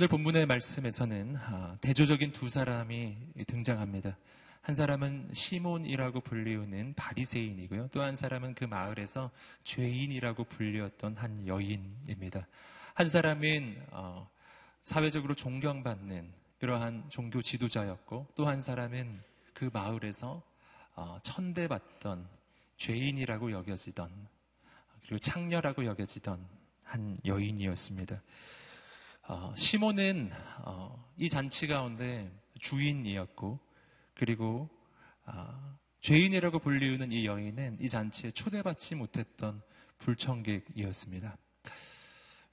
오늘 본문의 말씀에서는 아, 대조적인 두 사람이 등장합니다. 한 사람은 시몬이라고 불리우는 바리새인이고요. 또 한 사람은 그 마을에서 죄인이라고 불리웠던 한 여인입니다. 한 사람은 어, 사회적으로 존경받는 그러한 종교 지도자였고 또 한 사람은 그 마을에서 어, 천대받던 죄인이라고 여겨지던 그리고 창녀라고 여겨지던 한 여인이었습니다. 어, 시몬은 어, 이 잔치 가운데 주인이었고 그리고 아, 죄인이라고 불리우는 이 여인은 이 잔치에 초대받지 못했던 불청객이었습니다.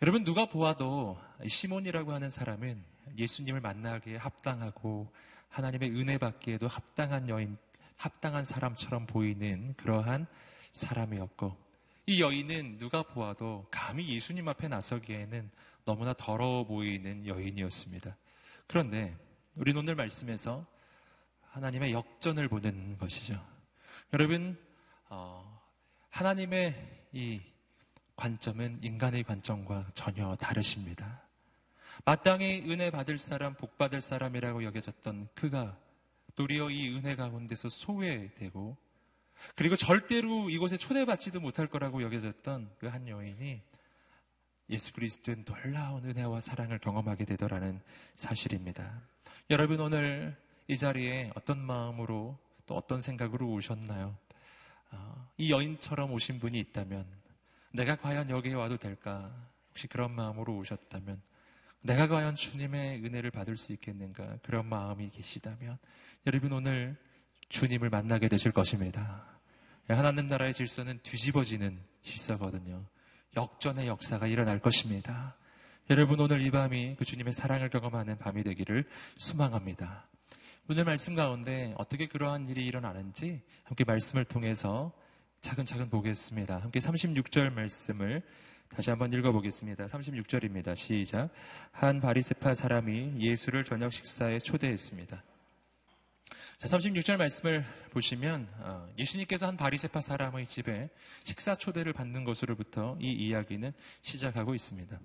여러분 누가 보아도 시몬이라고 하는 사람은 예수님을 만나기에 합당하고 하나님의 은혜 받기에도 합당한 여인, 합당한 사람처럼 보이는 그러한 사람이었고 이 여인은 누가 보아도 감히 예수님 앞에 나서기에는 너무나 더러워 보이는 여인이었습니다. 그런데 우리는 오늘 말씀에서 하나님의 역전을 보는 것이죠. 여러분, 어, 하나님의 이 관점은 인간의 관점과 전혀 다르십니다. 마땅히 은혜 받을 사람, 복 받을 사람이라고 여겨졌던 그가 도리어 이 은혜 가운데서 소외되고 그리고 절대로 이곳에 초대받지도 못할 거라고 여겨졌던 그 한 여인이 예수 그리스도의 놀라운 은혜와 사랑을 경험하게 되더라는 사실입니다. 여러분 오늘 이 자리에 어떤 마음으로 또 어떤 생각으로 오셨나요? 어, 이 여인처럼 오신 분이 있다면 내가 과연 여기에 와도 될까? 혹시 그런 마음으로 오셨다면 내가 과연 주님의 은혜를 받을 수 있겠는가? 그런 마음이 계시다면 여러분 오늘 주님을 만나게 되실 것입니다. 하나님 나라의 질서는 뒤집어지는 질서거든요. 역전의 역사가 일어날 것입니다. 여러분 오늘 이 밤이 그 주님의 사랑을 경험하는 밤이 되기를 소망합니다. 오늘 말씀 가운데 어떻게 그러한 일이 일어나는지 함께 말씀을 통해서 차근차근 보겠습니다. 함께 36절 말씀을 다시 한번 읽어보겠습니다. 36절입니다. 시작. 한 바리세파 사람이 예수를 저녁 식사에 초대했습니다. 자, 36절 말씀을 보시면 어, 예수님께서 한 바리세파 사람의 집에 식사 초대를 받는 것으로부터 이 이야기는 시작하고 있습니다.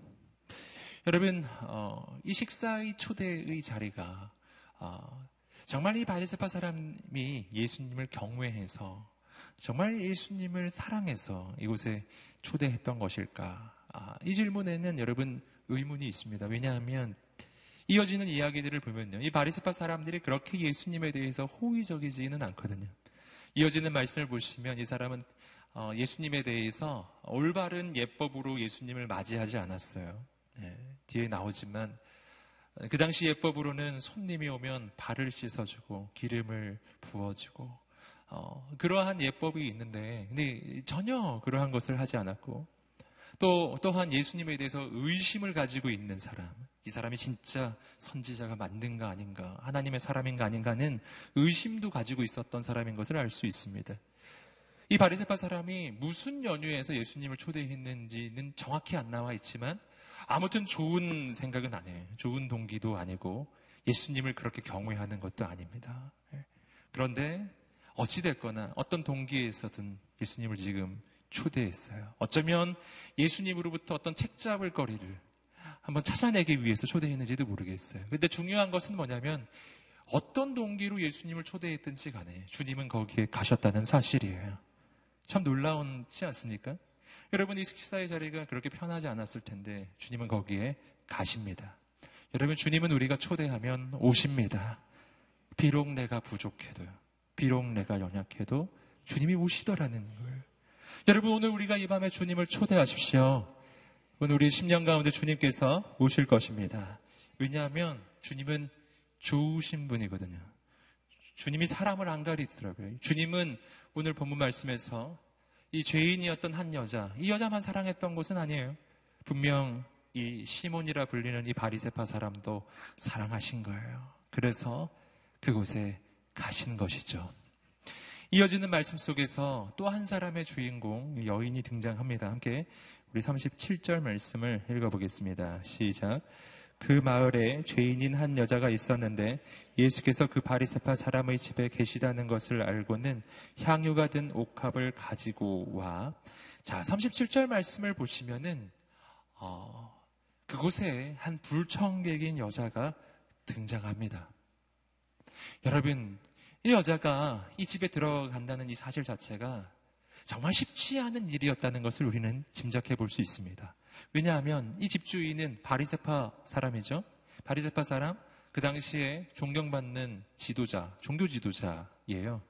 여러분, 어, 이 식사의 초대의 자리가 어, 정말 이 바리세파 사람이 예수님을 경외해서 정말 예수님을 사랑해서 이곳에 초대했던 것일까? 아, 이 질문에는 여러분 의문이 있습니다. 왜냐하면 이어지는 이야기들을 보면요. 이 바리스파 사람들이 그렇게 예수님에 대해서 호의적이지는 않거든요. 이어지는 말씀을 보시면 이 사람은 어, 예수님에 대해서 올바른 예법으로 예수님을 맞이하지 않았어요. 네, 뒤에 나오지만 그 당시 예법으로는 손님이 오면 발을 씻어주고 기름을 부어주고 어, 그러한 예법이 있는데 근데 전혀 그러한 것을 하지 않았고 또 또한 예수님에 대해서 의심을 가지고 있는 사람 이 사람이 진짜 선지자가 맞는가 아닌가 하나님의 사람인가 아닌가는 의심도 가지고 있었던 사람인 것을 알 수 있습니다. 이 바리새파 사람이 무슨 연유에서 예수님을 초대했는지는 정확히 안 나와 있지만 아무튼 좋은 생각은 아니에요. 좋은 동기도 아니고 예수님을 그렇게 경외하는 것도 아닙니다. 예. 그런데 어찌됐거나 어떤 동기에서든 예수님을 지금 초대했어요. 어쩌면 예수님으로부터 어떤 책 잡을 거리를 한번 찾아내기 위해서 초대했는지도 모르겠어요. 근데 중요한 것은 뭐냐면 어떤 동기로 예수님을 초대했든지 간에 주님은 거기에 가셨다는 사실이에요. 참 놀라운지 않습니까? 여러분 이 식사의 자리가 그렇게 편하지 않았을 텐데 주님은 거기에 가십니다. 여러분 주님은 우리가 초대하면 오십니다. 비록 내가 부족해도요. 비록 내가 연약해도 주님이 오시더라는 걸. 여러분 오늘 우리가 이 밤에 주님을 초대하십시오. 오늘 우리 10년 가운데 주님께서 오실 것입니다. 왜냐하면 주님은 좋으신 분이거든요. 주님이 사람을 안 가리더라고요. 주님은 오늘 본문 말씀에서 이 죄인이었던 한 여자, 이 여자만 사랑했던 것은 아니에요. 분명 이 시몬이라 불리는 이 바리세파 사람도 사랑하신 거예요. 그래서 그곳에 가신 것이죠. 이어지는 말씀 속에서 또 한 사람의 주인공 여인이 등장합니다. 함께 우리 37절 말씀을 읽어보겠습니다. 시작. 그 마을에 죄인인 한 여자가 있었는데 예수께서 그 바리세파 사람의 집에 계시다는 것을 알고는 향유가 든 옥합을 가지고 와. 자, 37절 말씀을 보시면은 어, 그곳에 한 불청객인 여자가 등장합니다. 여러분, 이 여자가 이 집에 들어간다는 이 사실 자체가 정말 쉽지 않은 일이었다는 것을 우리는 짐작해 볼 수 있습니다. 왜냐하면 이 집주인은 바리세파 사람이죠. 바리세파 사람, 그 당시에 존경받는 지도자, 종교 지도자예요.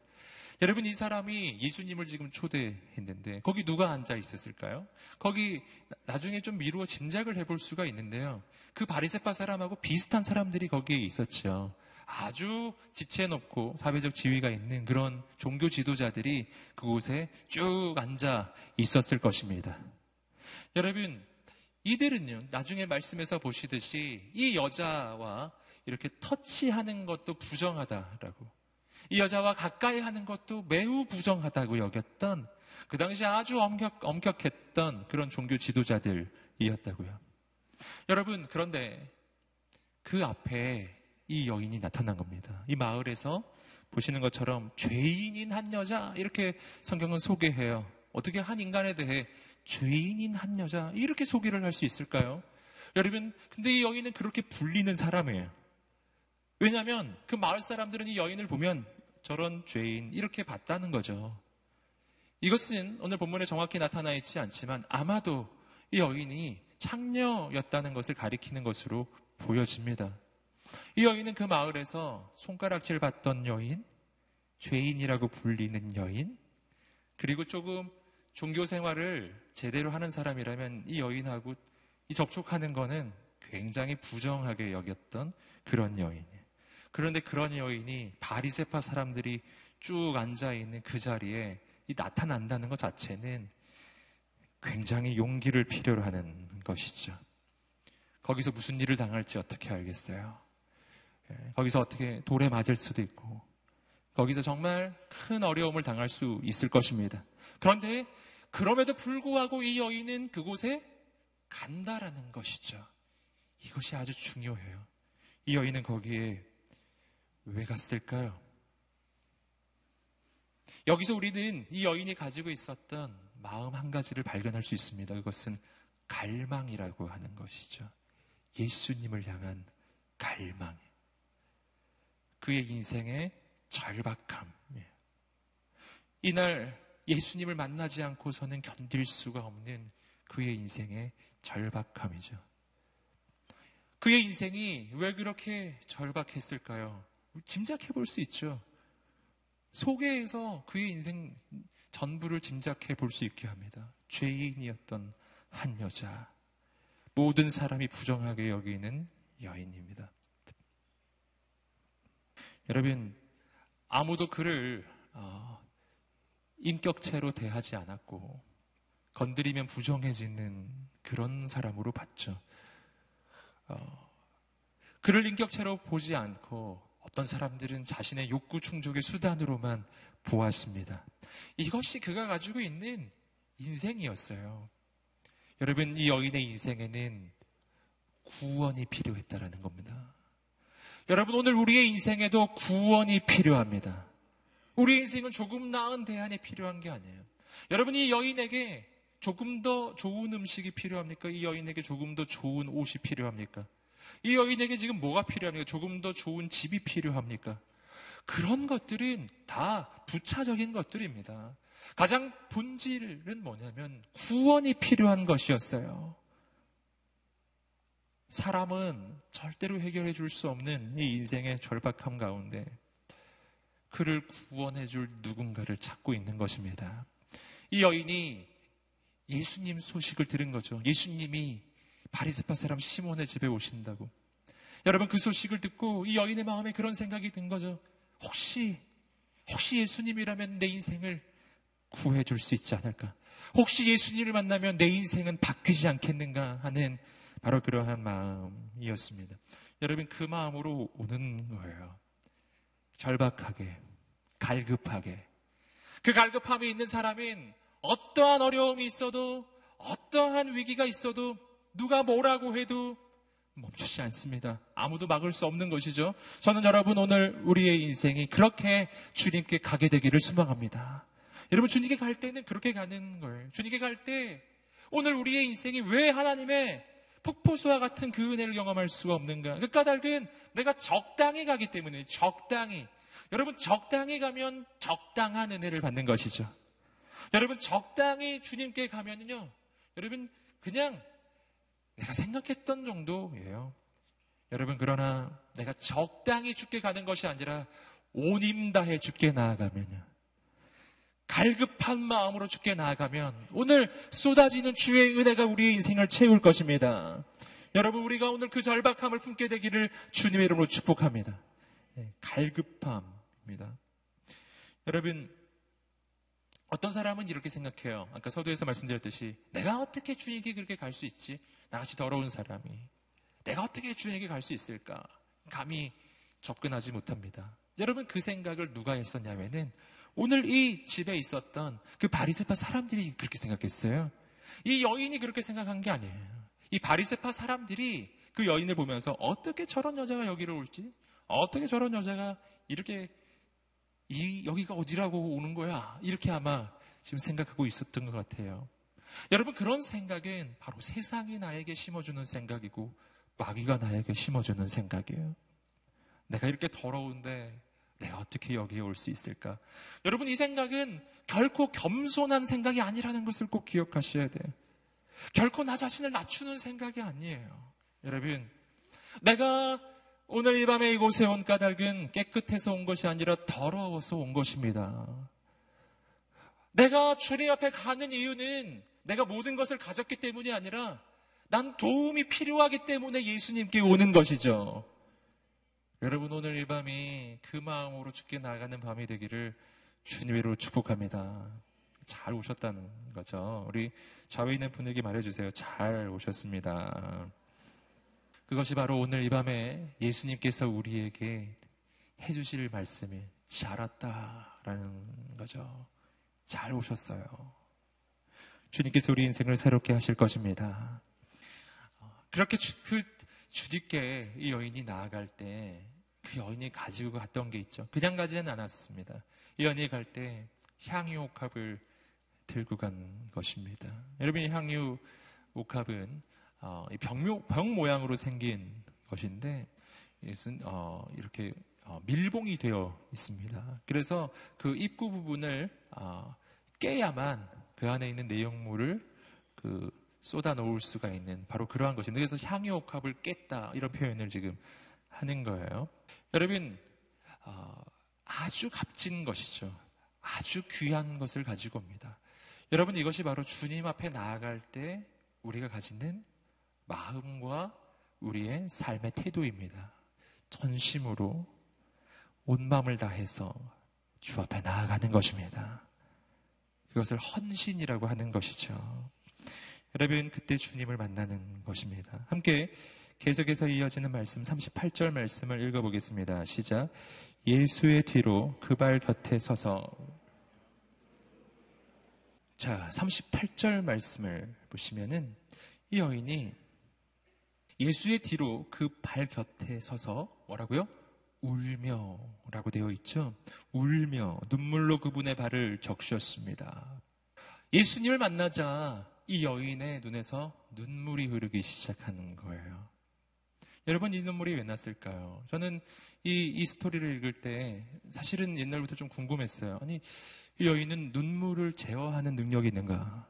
여러분, 이 사람이 예수님을 지금 초대했는데, 거기 누가 앉아 있었을까요? 거기 나중에 좀 미루어 짐작을 해볼 수가 있는데요. 그 바리세파 사람하고 비슷한 사람들이 거기에 있었죠. 아주 지체 높고 사회적 지위가 있는 그런 종교 지도자들이 그곳에 쭉 앉아 있었을 것입니다. 여러분, 이들은요, 나중에 말씀에서 보시듯이 이 여자와 이렇게 터치하는 것도 부정하다라고, 이 여자와 가까이 하는 것도 매우 부정하다고 여겼던 그 당시 아주 엄격, 엄격했던 그런 종교 지도자들이었다고요. 여러분, 그런데 그 앞에 이 여인이 나타난 겁니다. 이 마을에서 보시는 것처럼 죄인인 한 여자 이렇게 성경은 소개해요. 어떻게 한 인간에 대해 죄인인 한 여자 이렇게 소개를 할 수 있을까요? 여러분, 근데 이 여인은 그렇게 불리는 사람이에요. 왜냐하면 그 마을 사람들은 이 여인을 보면 저런 죄인 이렇게 봤다는 거죠. 이것은 오늘 본문에 정확히 나타나 있지 않지만 아마도 이 여인이 창녀였다는 것을 가리키는 것으로 보여집니다. 이 여인은 그 마을에서 손가락질 받던 여인, 죄인이라고 불리는 여인, 그리고 조금 종교 생활을 제대로 하는 사람이라면 이 여인하고 이 접촉하는 거는 굉장히 부정하게 여겼던 그런 여인이에요. 그런데 그런 여인이 바리세파 사람들이 쭉 앉아 있는 그 자리에 나타난다는 것 자체는 굉장히 용기를 필요로 하는 것이죠. 거기서 무슨 일을 당할지 어떻게 알겠어요? 예, 거기서 어떻게 돌에 맞을 수도 있고, 거기서 정말 큰 어려움을 당할 수 있을 것입니다. 그런데 그럼에도 불구하고 이 여인은 그곳에 간다라는 것이죠. 이것이 아주 중요해요. 이 여인은 거기에 왜 갔을까요? 여기서 우리는 이 여인이 가지고 있었던 마음 한 가지를 발견할 수 있습니다. 그것은 갈망이라고 하는 것이죠. 예수님을 향한 갈망. 그의 인생의 절박함. 예. 이날 예수님을 만나지 않고서는 견딜 수가 없는 그의 인생의 절박함이죠. 그의 인생이 왜 그렇게 절박했을까요? 짐작해 볼 수 있죠. 소개에서 그의 인생 전부를 짐작해 볼 수 있게 합니다. 죄인이었던 한 여자. 모든 사람이 부정하게 여기는 여인입니다. 여러분, 아무도 그를 어, 인격체로 대하지 않았고 건드리면 부정해지는 그런 사람으로 봤죠. 어, 그를 인격체로 보지 않고 어떤 사람들은 자신의 욕구 충족의 수단으로만 보았습니다. 이것이 그가 가지고 있는 인생이었어요. 여러분, 이 여인의 인생에는 구원이 필요했다라는 겁니다. 여러분, 오늘 우리의 인생에도 구원이 필요합니다. 우리 인생은 조금 나은 대안이 필요한 게 아니에요. 여러분, 이 여인에게 조금 더 좋은 음식이 필요합니까? 이 여인에게 조금 더 좋은 옷이 필요합니까? 이 여인에게 지금 뭐가 필요합니까? 조금 더 좋은 집이 필요합니까? 그런 것들은 다 부차적인 것들입니다. 가장 본질은 뭐냐면 구원이 필요한 것이었어요. 사람은 절대로 해결해 줄 수 없는 이 인생의 절박함 가운데 그를 구원해 줄 누군가를 찾고 있는 것입니다. 이 여인이 예수님 소식을 들은 거죠. 예수님이 바리스파 사람 시몬의 집에 오신다고. 여러분 그 소식을 듣고 이 여인의 마음에 그런 생각이 든 거죠. 혹시 혹시 예수님이라면 내 인생을 구해 줄 수 있지 않을까? 혹시 예수님을 만나면 내 인생은 바뀌지 않겠는가 하는 바로 그러한 마음이었습니다. 여러분 그 마음으로 오는 거예요. 절박하게, 갈급하게. 그 갈급함이 있는 사람은 어떠한 어려움이 있어도 어떠한 위기가 있어도 누가 뭐라고 해도 멈추지 않습니다. 아무도 막을 수 없는 것이죠. 저는 여러분 오늘 우리의 인생이 그렇게 주님께 가게 되기를 소망합니다. 여러분 주님께 갈 때는 그렇게 가는 거예요. 주님께 갈 때 오늘 우리의 인생이 왜 하나님의 폭포수와 같은 그 은혜를 경험할 수가 없는가? 그 까닭은 내가 적당히 가기 때문에 적당히 여러분 적당히 가면 적당한 은혜를 받는 것이죠. 여러분 적당히 주님께 가면은요. 여러분 그냥 내가 생각했던 정도예요. 여러분 그러나 내가 적당히 죽게 가는 것이 아니라 온 힘 다해 죽게 나아가면요. 갈급한 마음으로 죽게 나아가면 오늘 쏟아지는 주의 은혜가 우리의 인생을 채울 것입니다. 여러분 우리가 오늘 그 절박함을 품게 되기를 주님의 이름으로 축복합니다. 예, 갈급함입니다. 여러분 어떤 사람은 이렇게 생각해요. 아까 서두에서 말씀드렸듯이 내가 어떻게 주님께 그렇게 갈 수 있지? 나같이 더러운 사람이 내가 어떻게 주님께 갈수 있을까? 감히 접근하지 못합니다. 여러분 그 생각을 누가 했었냐면은 오늘 이 집에 있었던 그 바리세파 사람들이 그렇게 생각했어요. 이 여인이 그렇게 생각한 게 아니에요. 이 바리세파 사람들이 그 여인을 보면서 어떻게 저런 여자가 여기를 올지? 어떻게 저런 여자가 이렇게 이 여기가 어디라고 오는 거야? 이렇게 아마 지금 생각하고 있었던 것 같아요. 여러분 그런 생각은 바로 세상이 나에게 심어주는 생각이고 마귀가 나에게 심어주는 생각이에요. 내가 이렇게 더러운데 내가 어떻게 여기에 올 수 있을까? 여러분 이 생각은 결코 겸손한 생각이 아니라는 것을 꼭 기억하셔야 돼요. 결코 나 자신을 낮추는 생각이 아니에요. 여러분 내가 오늘 이 밤에 이곳에 온 까닭은 깨끗해서 온 것이 아니라 더러워서 온 것입니다. 내가 주님 앞에 가는 이유는 내가 모든 것을 가졌기 때문이 아니라 난 도움이 필요하기 때문에 예수님께 오는 것이죠. 여러분 오늘 이 밤이 그 마음으로 죽게 나가는 밤이 되기를 주님으로 축복합니다. 잘 오셨다는 거죠. 우리 좌우에 있는 분에게 말해주세요. 잘 오셨습니다. 그것이 바로 오늘 이 밤에 예수님께서 우리에게 해주실 말씀이 잘 왔다라는 거죠. 잘 오셨어요. 주님께서 우리 인생을 새롭게 하실 것입니다. 그렇게 주, 그 주님께 이 여인이 나아갈 때 그 여인이 가지고 갔던 게 있죠. 그냥 가지는 않았습니다. 이 여인이 갈 때 향유 옥합을 들고 간 것입니다. 여러분 이 향유 옥합은 어, 병, 병 모양으로 생긴 것인데 이것은 어, 이렇게 어, 밀봉이 되어 있습니다. 그래서 그 입구 부분을 어, 깨야만 그 안에 있는 내용물을 그 쏟아 놓을 수가 있는 바로 그러한 것입니다. 그래서 향유옥합을 깼다 이런 표현을 지금 하는 거예요. 여러분 어, 아주 값진 것이죠. 아주 귀한 것을 가지고 옵니다. 여러분 이것이 바로 주님 앞에 나아갈 때 우리가 가지는 마음과 우리의 삶의 태도입니다. 전심으로 온 마음을 다해서 주 앞에 나아가는 것입니다. 그것을 헌신이라고 하는 것이죠. 여러분, 그때 주님을 만나는 것입니다. 함께 계속해서 이어지는 말씀 38절 말씀을 읽어보겠습니다. 시작. 예수의 뒤로 그 발 곁에 서서 자, 38절 말씀을 보시면은 이 여인이 예수의 뒤로 그 발 곁에 서서 뭐라고요? 울며라고 되어 있죠. 울며 눈물로 그분의 발을 적셨습니다. 예수님을 만나자 이 여인의 눈에서 눈물이 흐르기 시작하는 거예요. 여러분 이 눈물이 왜 났을까요? 저는 이, 이 스토리를 읽을 때 사실은 옛날부터 좀 궁금했어요. 아니 이 여인은 눈물을 제어하는 능력이 있는가?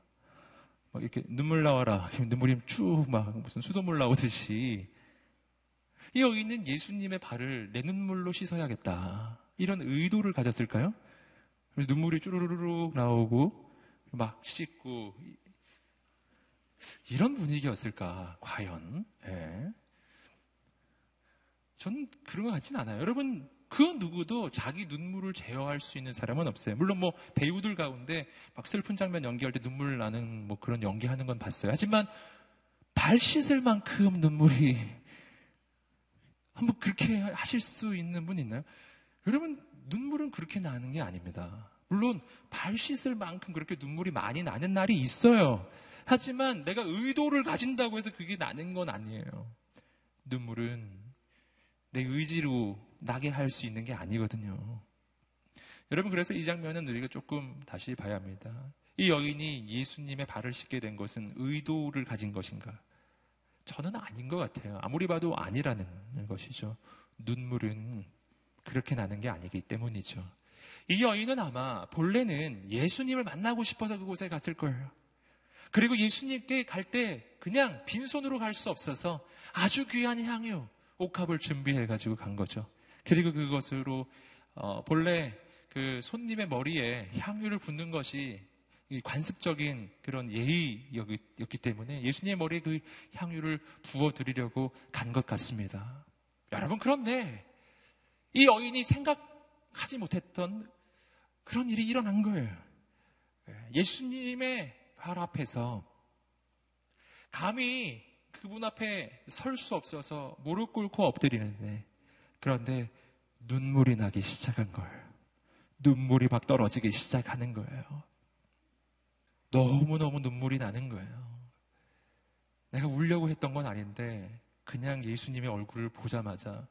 막 이렇게 눈물 나와라. 눈물이 쭉 막 무슨 수돗물 나오듯이 이 여인은 예수님의 발을 내 눈물로 씻어야겠다. 이런 의도를 가졌을까요? 눈물이 쭈르르륵 나오고 막 씻고 이런 분위기였을까? 과연? 예. 전 그런 것 같진 않아요. 여러분 그 누구도 자기 눈물을 제어할 수 있는 사람은 없어요. 물론 뭐 배우들 가운데 막 슬픈 장면 연기할 때 눈물 나는 뭐 그런 연기하는 건 봤어요. 하지만 발 씻을 만큼 눈물이 한번 그렇게 하실 수 있는 분 있나요? 여러분 눈물은 그렇게 나는 게 아닙니다. 물론 발 씻을 만큼 그렇게 눈물이 많이 나는 날이 있어요. 하지만 내가 의도를 가진다고 해서 그게 나는 건 아니에요. 눈물은 내 의지로 나게 할 수 있는 게 아니거든요. 여러분, 그래서 이 장면은 우리가 조금 다시 봐야 합니다. 이 여인이 예수님의 발을 씻게 된 것은 의도를 가진 것인가? 저는 아닌 것 같아요. 아무리 봐도 아니라는 것이죠. 눈물은 그렇게 나는 게 아니기 때문이죠. 이 여인은 아마 본래는 예수님을 만나고 싶어서 그곳에 갔을 거예요. 그리고 예수님께 갈 때 그냥 빈손으로 갈 수 없어서 아주 귀한 향유, 옥합을 준비해 가지고 간 거죠. 그리고 그것으로, 어, 본래 그 손님의 머리에 향유를 붓는 것이 관습적인 그런 예의였기 때문에 예수님의 머리에 그 향유를 부어드리려고 간 것 같습니다. 여러분, 그런데 이 여인이 생각하지 못했던 그런 일이 일어난 거예요. 예수님의 발 앞에서 감히 그분 앞에 설 수 없어서 무릎 꿇고 엎드리는데 그런데 눈물이 나기 시작한 거예요. 눈물이 막 떨어지기 시작하는 거예요. 너무너무 눈물이 나는 거예요. 내가 울려고 했던 건 아닌데 그냥 예수님의 얼굴을 보자마자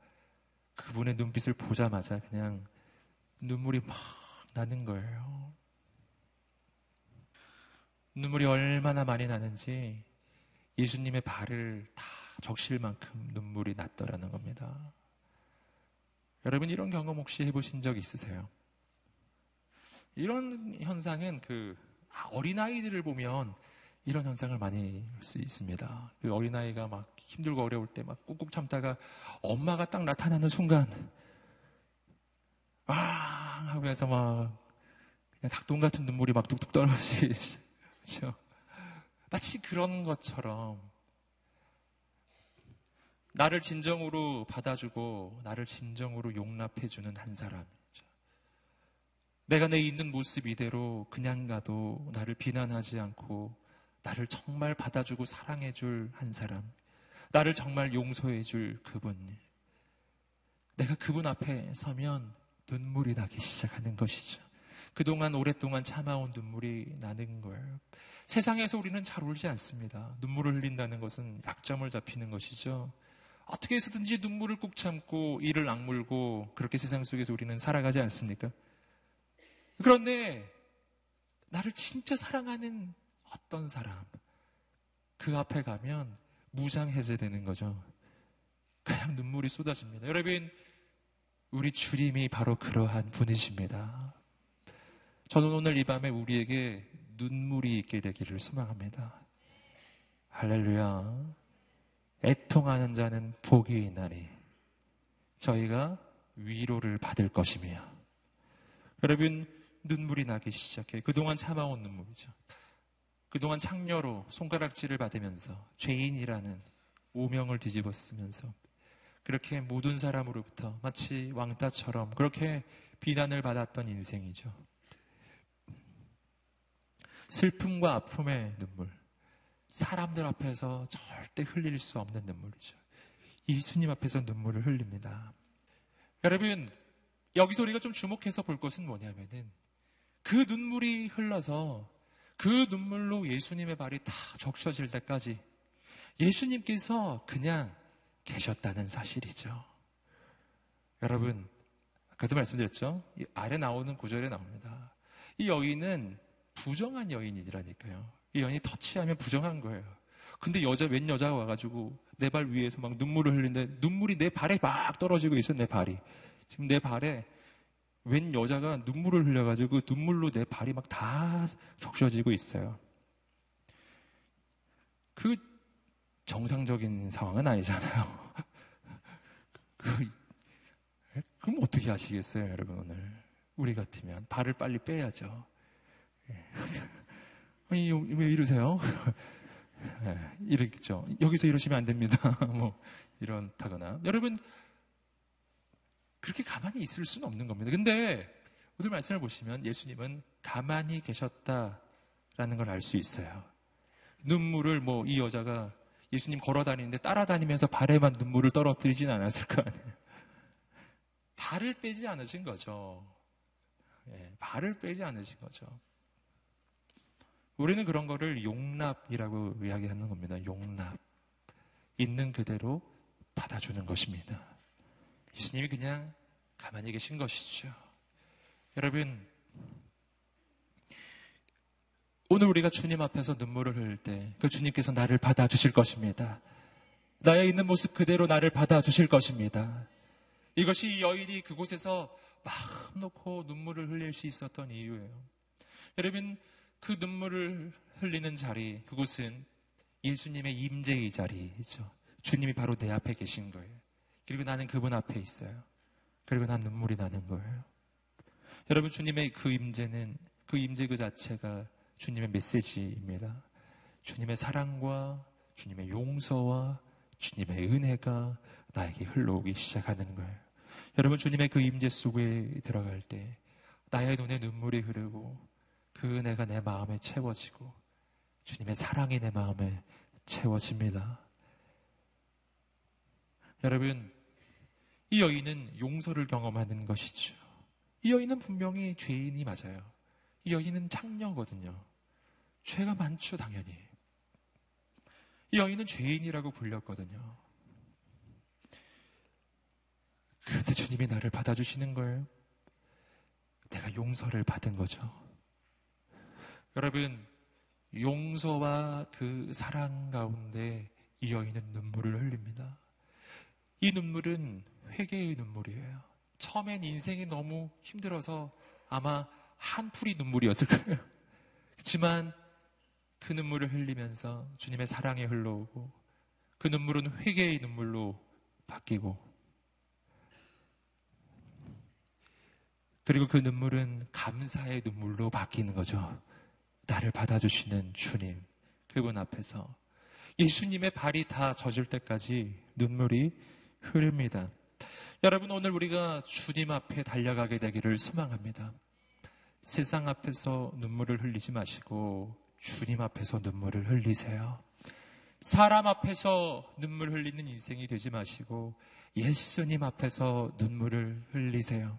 그분의 눈빛을 보자마자 그냥 눈물이 막 나는 거예요. 눈물이 얼마나 많이 나는지 예수님의 발을 다 적실 만큼 눈물이 났더라는 겁니다. 여러분 이런 경험 혹시 해보신 적 있으세요? 이런 현상은 그 어린아이들을 보면 이런 현상을 많이 볼 수 있습니다. 그 어린아이가 막 힘들고 어려울 때 막 꾹꾹 참다가 엄마가 딱 나타나는 순간, 와! 하면서 막 그냥 닭똥 같은 눈물이 막 뚝뚝 떨어지죠. 마치 그런 것처럼 나를 진정으로 받아주고 나를 진정으로 용납해주는 한 사람. 내가 내 있는 모습 이대로 그냥 가도 나를 비난하지 않고 나를 정말 받아주고 사랑해줄 한 사람. 나를 정말 용서해줄 그분. 내가 그분 앞에 서면 눈물이 나기 시작하는 것이죠. 그동안 오랫동안 참아온 눈물이 나는 거예요. 세상에서 우리는 잘 울지 않습니다. 눈물을 흘린다는 것은 약점을 잡히는 것이죠. 어떻게 해서든지 눈물을 꾹 참고 이를 악물고 그렇게 세상 속에서 우리는 살아가지 않습니까? 그런데 나를 진짜 사랑하는 어떤 사람 그 앞에 가면 무장해제되는 거죠. 그냥 눈물이 쏟아집니다. 여러분 우리 주님이 바로 그러한 분이십니다. 저는 오늘 이 밤에 우리에게 눈물이 있게 되기를 소망합니다. 할렐루야. 애통하는 자는 복이 있나니 저희가 위로를 받을 것이며 여러분 눈물이 나기 시작해 그동안 참아온 눈물이죠. 그동안 창녀로 손가락질을 받으면서 죄인이라는 오명을 뒤집어 쓰면서 그렇게 모든 사람으로부터 마치 왕따처럼 그렇게 비난을 받았던 인생이죠. 슬픔과 아픔의 눈물. 사람들 앞에서 절대 흘릴 수 없는 눈물이죠. 예수님 앞에서 눈물을 흘립니다. 여러분, 여기서 우리가 좀 주목해서 볼 것은 뭐냐면은 그 눈물이 흘러서 그 눈물로 예수님의 발이 다 적셔질 때까지 예수님께서 그냥 계셨다는 사실이죠. 여러분, 아까도 말씀드렸죠? 아래 나오는 구절에 나옵니다. 이 여인은 부정한 여인이라니까요. 이 여인이 터치하면 부정한 거예요. 근데 여자, 웬 여자가 와가지고 내 발 위에서 막 눈물을 흘리는데 눈물이 내 발에 막 떨어지고 있어, 내 발이. 지금 내 발에 웬 여자가 눈물을 흘려가지고 그 눈물로 내 발이 막 다 적셔지고 있어요. 그 정상적인 상황은 아니잖아요. 그, 그럼 어떻게 하시겠어요, 여러분, 오늘? 우리 같으면. 발을 빨리 빼야죠. 예. 아니, 왜 이러세요? 네, 이러겠죠. 여기서 이러시면 안 됩니다. 뭐, 이런다거나. 여러분, 그렇게 가만히 있을 수는 없는 겁니다. 근데 오늘 말씀을 보시면 예수님은 가만히 계셨다라는 걸 알 수 있어요. 눈물을 뭐 이 여자가 예수님 걸어 다니는데 따라다니면서 발에만 눈물을 떨어뜨리진 않았을 거 아니에요. 발을 빼지 않으신 거죠. 예, 발을 빼지 않으신 거죠. 우리는 그런 거를 용납이라고 이야기하는 겁니다. 용납. 있는 그대로 받아주는 것입니다. 예수님이 그냥 가만히 계신 것이죠. 여러분, 오늘 우리가 주님 앞에서 눈물을 흘릴 때 그 주님께서 나를 받아주실 것입니다. 나의 있는 모습 그대로 나를 받아주실 것입니다. 이것이 여인이 그곳에서 마음 놓고 눈물을 흘릴 수 있었던 이유예요. 여러분, 그 눈물을 흘리는 자리, 그곳은 예수님의 임재의 자리이죠. 주님이 바로 내 앞에 계신 거예요. 그리고 나는 그분 앞에 있어요. 그리고 난 눈물이 나는 거예요. 여러분, 주님의 그 임재는, 그 임재 그 자체가 주님의 메시지입니다. 주님의 사랑과 주님의 용서와 주님의 은혜가 나에게 흘러오기 시작하는 거예요. 여러분 주님의 그 임재 속에 들어갈 때 나의 눈에 눈물이 흐르고 그 은혜가 내 마음에 채워지고 주님의 사랑이 내 마음에 채워집니다. 여러분 이 여인은 용서를 경험하는 것이죠. 이 여인은 분명히 죄인이 맞아요. 이 여인은 창녀거든요. 죄가 많죠, 당연히. 이 여인은 죄인이라고 불렸거든요. 그런데 주님이 나를 받아주시는 거예요. 내가 용서를 받은 거죠. 여러분, 용서와 그 사랑 가운데 이 여인은 눈물을 흘립니다. 이 눈물은 회개의 눈물이에요. 처음엔 인생이 너무 힘들어서 아마 한풀이 눈물이었을 거예요. 그렇지만 그 눈물을 흘리면서 주님의 사랑이 흘러오고 그 눈물은 회개의 눈물로 바뀌고 그리고 그 눈물은 감사의 눈물로 바뀌는 거죠. 나를 받아주시는 주님, 그분 앞에서 예수님의 발이 다 젖을 때까지 눈물이 흐릅니다. 여러분, 오늘 우리가 주님 앞에 달려가게 되기를 소망합니다. 세상 앞에서 눈물을 흘리지 마시고 주님 앞에서 눈물을 흘리세요. 사람 앞에서 눈물 흘리는 인생이 되지 마시고 예수님 앞에서 눈물을 흘리세요.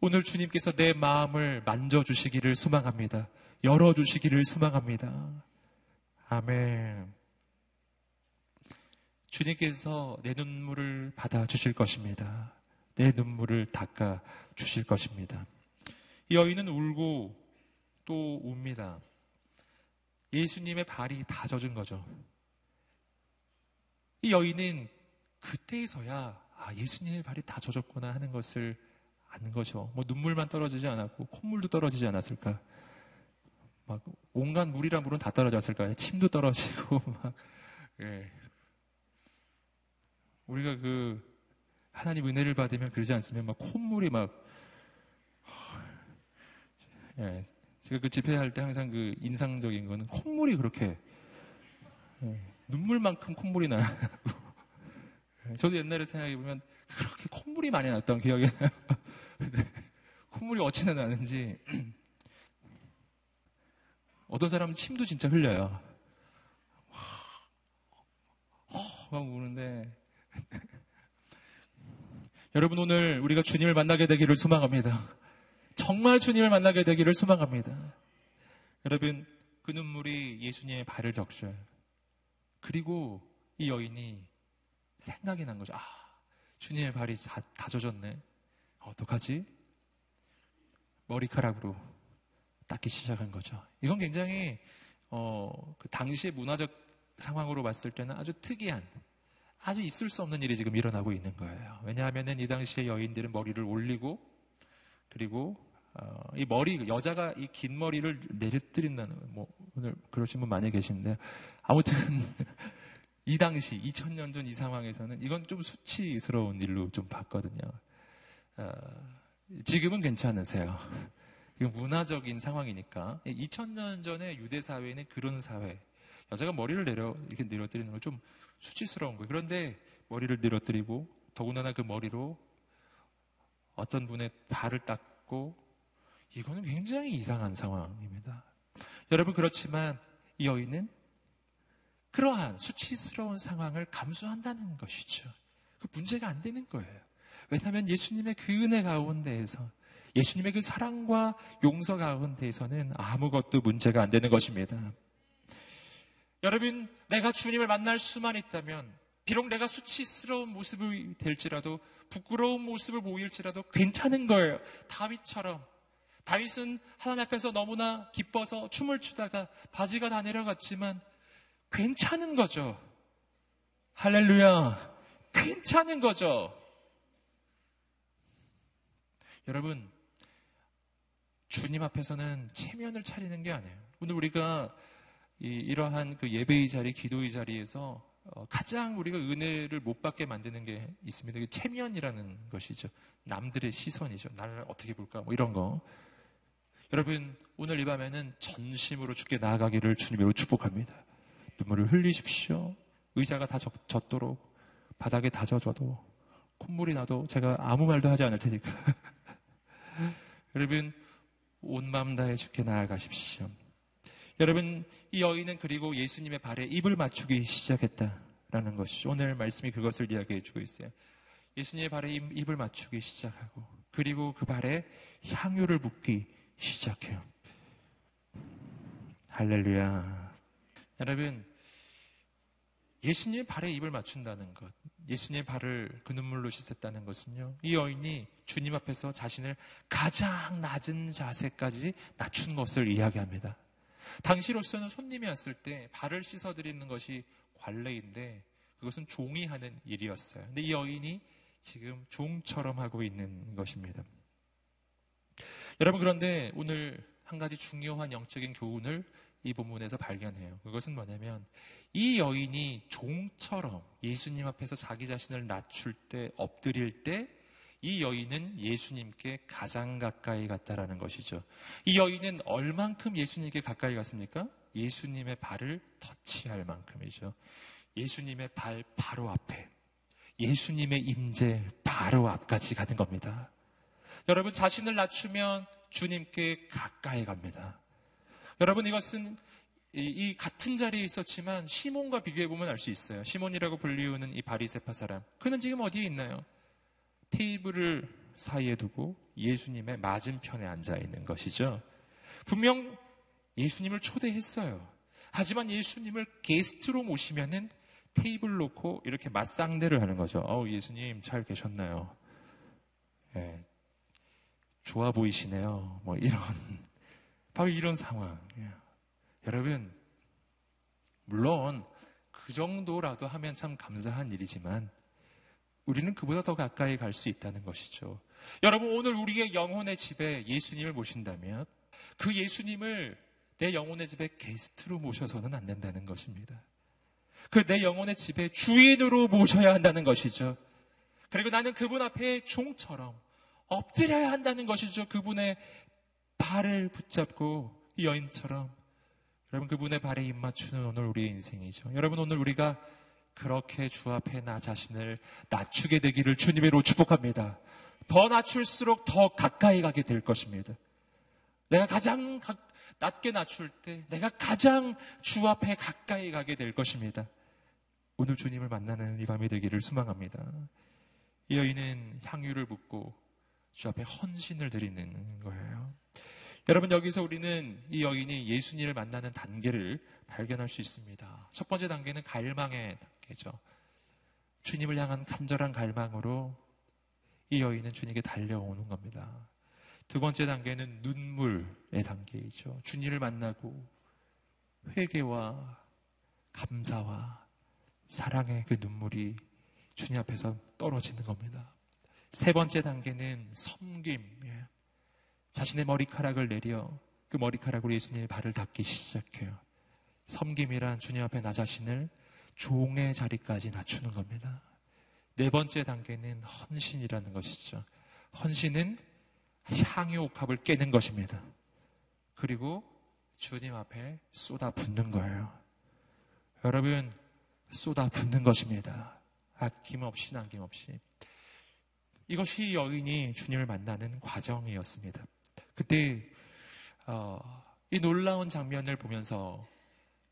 오늘 주님께서 내 마음을 만져주시기를 소망합니다. 열어주시기를 소망합니다. 아멘. 주님께서 내 눈물을 받아 주실 것입니다. 내 눈물을 닦아 주실 것입니다. 여인은 울고 또 웁니다. 예수님의 발이 다 젖은 거죠. 이 여인은 그때에서야 아, 예수님의 발이 다 젖었구나 하는 것을 아는 거죠. 뭐 눈물만 떨어지지 않았고 콧물도 떨어지지 않았을까. 막 온갖 물이랑 물은 다 떨어졌을까요? 침도 떨어지고 막. 예. 우리가 그 하나님 은혜를 받으면 그러지 않으면 막 콧물이 막. 예, 제가 그 집회할 때 항상 그 인상적인 거는 콧물이 그렇게. 예, 눈물만큼 콧물이 나고 예, 저도 옛날에 생각해 보면 그렇게 콧물이 많이 났던 기억이 나요. 콧물이 어찌나 나는지 어떤 사람은 침도 진짜 흘려요. 막 우는데 여러분 오늘 우리가 주님을 만나게 되기를 소망합니다. 정말 주님을 만나게 되기를 소망합니다. 여러분, 그 눈물이 예수님의 발을 적셔요. 그리고 이 여인이 생각이 난 거죠. 아, 주님의 발이 다, 다 젖었네. 어떡하지? 머리카락으로 닦기 시작한 거죠. 이건 굉장히, 어, 그 당시의 문화적 상황으로 봤을 때는 아주 특이한, 아주 있을 수 없는 일이 지금 일어나고 있는 거예요. 왜냐하면 이 당시의 여인들은 머리를 올리고 그리고 어, 이 머리 여자가 이 긴 머리를 내려뜨린다는 뭐 오늘 그러신 분 많이 계신데 아무튼 이 당시 2000년 전 이 상황에서는 이건 좀 수치스러운 일로 좀 봤거든요. 어, 지금은 괜찮으세요. 문화적인 상황이니까 2000년 전에 유대 사회는 그런 사회. 여자가 머리를 내려 이렇게 내려뜨리는 건 좀 수치스러운 거예요. 그런데 머리를 내려뜨리고 더군다나 그 머리로 어떤 분의 발을 닦고 이거는 굉장히 이상한 상황입니다. 여러분 그렇지만 이 여인은 그러한 수치스러운 상황을 감수한다는 것이죠. 그 문제가 안 되는 거예요. 왜냐하면 예수님의 그 은혜 가운데에서 예수님의 그 사랑과 용서 가운데에서는 아무것도 문제가 안 되는 것입니다. 여러분, 내가 주님을 만날 수만 있다면 비록 내가 수치스러운 모습이 될지라도 부끄러운 모습을 보일지라도 괜찮은 거예요. 다윗처럼. 다윗은 하나님 앞에서 너무나 기뻐서 춤을 추다가 바지가 다 내려갔지만 괜찮은 거죠. 할렐루야. 괜찮은 거죠. 여러분, 주님 앞에서는 체면을 차리는 게 아니에요. 오늘 우리가 이, 러한그 예배의 자리, 기도의 자리에서 어, 가장 우리가 은혜를 못 받게 만드는 게 있습니다. 그 체면이라는 것이죠. 남들의 시선이죠. 나를 어떻게 볼까? 뭐 이런 거. 여러분, 오늘 이 밤에는 전심으로 죽게 나아가기를 주님으로 축복합니다. 눈물을 흘리십시오. 의자가 다 젖, 도록 바닥에 다 젖어도 콧물이 나도 제가 아무 말도 하지 않을 테니까. 여러분, 온 마음 다해 죽게 나아가십시오. 여러분, 이 여인은 그리고 예수님의 발에 입을 맞추기 시작했다라는 것이 오늘 말씀이 그것을 이야기해 주고 있어요. 예수님의 발에 입, 을 맞추기 시작하고 그리고 그 발에 향유를 붓기 시작해요. 할렐루야. 여러분, 예수님의 발에 입을 맞춘다는 것, 예수님의 발을 그 눈물로 씻었다는 것은요, 이 여인이 주님 앞에서 자신을 가장 낮은 자세까지 낮춘 것을 이야기합니다. 당시로서는 손님이 왔을 때 발을 씻어드리는 것이 관례인데 그것은 종이 하는 일이었어요. 근데 이 여인이 지금 종처럼 하고 있는 것입니다. 여러분 그런데 오늘 한 가지 중요한 영적인 교훈을 이 본문에서 발견해요. 그것은 뭐냐면 이 여인이 종처럼 예수님 앞에서 자기 자신을 낮출 때, 엎드릴 때 이 여인은 예수님께 가장 가까이 갔다라는 것이죠. 이 여인은 얼만큼 예수님께 가까이 갔습니까? 예수님의 발을 터치할 만큼이죠. 예수님의 발 바로 앞에 예수님의 임재 바로 앞까지 가는 겁니다. 여러분 자신을 낮추면 주님께 가까이 갑니다. 여러분 이것은 이, 이 같은 자리에 있었지만 시몬과 비교해 보면 알 수 있어요. 시몬이라고 불리우는 이 바리세파 사람. 그는 지금 어디에 있나요? 테이블을 사이에 두고 예수님의 맞은편에 앉아 있는 것이죠. 분명 예수님을 초대했어요. 하지만 예수님을 게스트로 모시면은 테이블 놓고 이렇게 맞상대를 하는 거죠. 어 예수님 잘 계셨나요? 예, 좋아 보이시네요. 뭐 이런 바로 이런 상황. 예. 여러분 물론 그 정도라도 하면 참 감사한 일이지만 우리는 그보다 더 가까이 갈 수 있다는 것이죠. 여러분, 오늘 우리의 영혼의 집에 예수님을 모신다면 그 예수님을 내 영혼의 집에 게스트로 모셔서는 안 된다는 것입니다. 그 내 영혼의 집에 주인으로 모셔야 한다는 것이죠. 그리고 나는 그분 앞에 종처럼 엎드려야 한다는 것이죠. 그분의 발을 붙잡고 이 여인처럼 여러분 그분의 발에 입맞추는 오늘 우리의 인생이죠. 여러분 오늘 우리가 그렇게 주 앞에 나 자신을 낮추게 되기를 주님의로 축복합니다. 더 낮출수록 더 가까이 가게 될 것입니다. 내가 가장 가, 낮게 낮출 때 내가 가장 주 앞에 가까이 가게 될 것입니다. 오늘 주님을 만나는 이 밤이 되기를 소망합니다. 이 여인은 향유를 붓고 주 앞에 헌신을 드리는 거예요. 여러분 여기서 우리는 이 여인이 예수님을 만나는 단계를 발견할 수 있습니다. 첫 번째 단계는 갈망의 단계죠. 주님을 향한 간절한 갈망으로 이 여인은 주님께 달려오는 겁니다. 두 번째 단계는 눈물의 단계이죠. 주님을 만나고 회개와 감사와 사랑의 그 눈물이 주님 앞에서 떨어지는 겁니다. 세 번째 단계는 섬김. 예. 자신의 머리카락을 내려 그 머리카락으로 예수님의 발을 닦기 시작해요. 섬김이란 주님 앞에 나 자신을 종의 자리까지 낮추는 겁니다. 네 번째 단계는 헌신이라는 것이죠. 헌신은 향유 옥합을 깨는 것입니다. 그리고 주님 앞에 쏟아 붓는 거예요. 여러분, 쏟아 붓는 것입니다. 아낌없이 남김없이. 이것이 여인이 주님을 만나는 과정이었습니다. 그때 어, 이 놀라운 장면을 보면서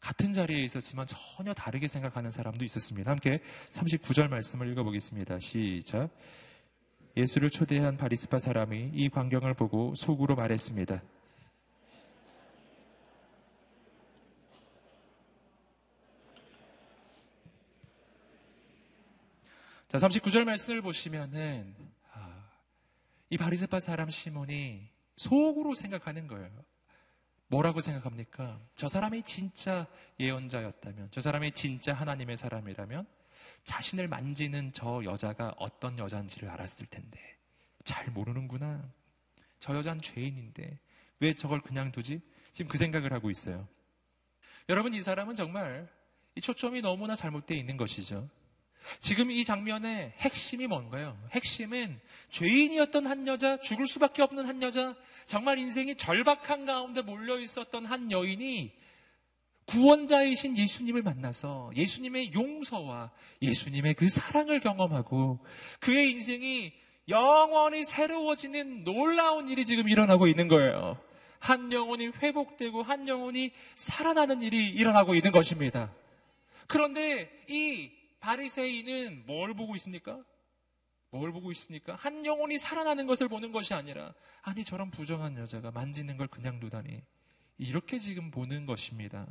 같은 자리에 있었지만 전혀 다르게 생각하는 사람도 있었습니다. 함께 39절 말씀을 읽어보겠습니다. 시작. 예수를 초대한 바리스파 사람이 이 광경을 보고 속으로 말했습니다. 자, 39절 말씀을 보시면은 아, 이 바리새파 사람 시몬이 속으로 생각하는 거예요. 뭐라고 생각합니까? 저 사람이 진짜 예언자였다면, 저 사람이 진짜 하나님의 사람이라면 자신을 만지는 저 여자가 어떤 여자인지를 알았을 텐데 잘 모르는구나. 저 여자는 죄인인데 왜 저걸 그냥 두지? 지금 그 생각을 하고 있어요. 여러분 이 사람은 정말 이 초점이 너무나 잘못되어 있는 것이죠. 지금 이 장면의 핵심이 뭔가요? 핵심은 죄인이었던 한 여자, 죽을 수밖에 없는 한 여자, 정말 인생이 절박한 가운데 몰려 있었던 한 여인이 구원자이신 예수님을 만나서 예수님의 용서와 예수님의 그 사랑을 경험하고 그의 인생이 영원히 새로워지는 놀라운 일이 지금 일어나고 있는 거예요. 한 영혼이 회복되고 한 영혼이 살아나는 일이 일어나고 있는 것입니다. 그런데 이 바리새인은 뭘 보고 있습니까? 뭘 보고 있습니까? 한 영혼이 살아나는 것을 보는 것이 아니라 아니 저런 부정한 여자가 만지는 걸 그냥 두다니 이렇게 지금 보는 것입니다.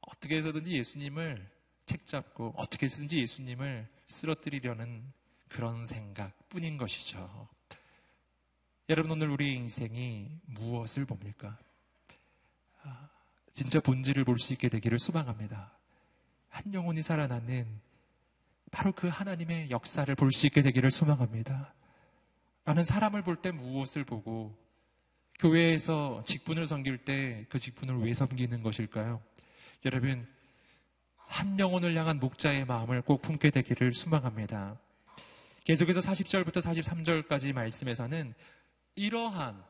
어떻게 해서든지 예수님을 책잡고 어떻게 해서든지 예수님을 쓰러뜨리려는 그런 생각 뿐인 것이죠. 여러분 오늘 우리 인생이 무엇을 봅니까? 아, 진짜 본질을 볼 수 있게 되기를 소망합니다. 한 영혼이 살아나는 바로 그 하나님의 역사를 볼 수 있게 되기를 소망합니다. 나는 사람을 볼 때 무엇을 보고 교회에서 직분을 섬길 때 그 직분을 왜 섬기는 것일까요? 여러분, 한 영혼을 향한 목자의 마음을 꼭 품게 되기를 소망합니다. 계속해서 40절부터 43절까지 말씀에서는 이러한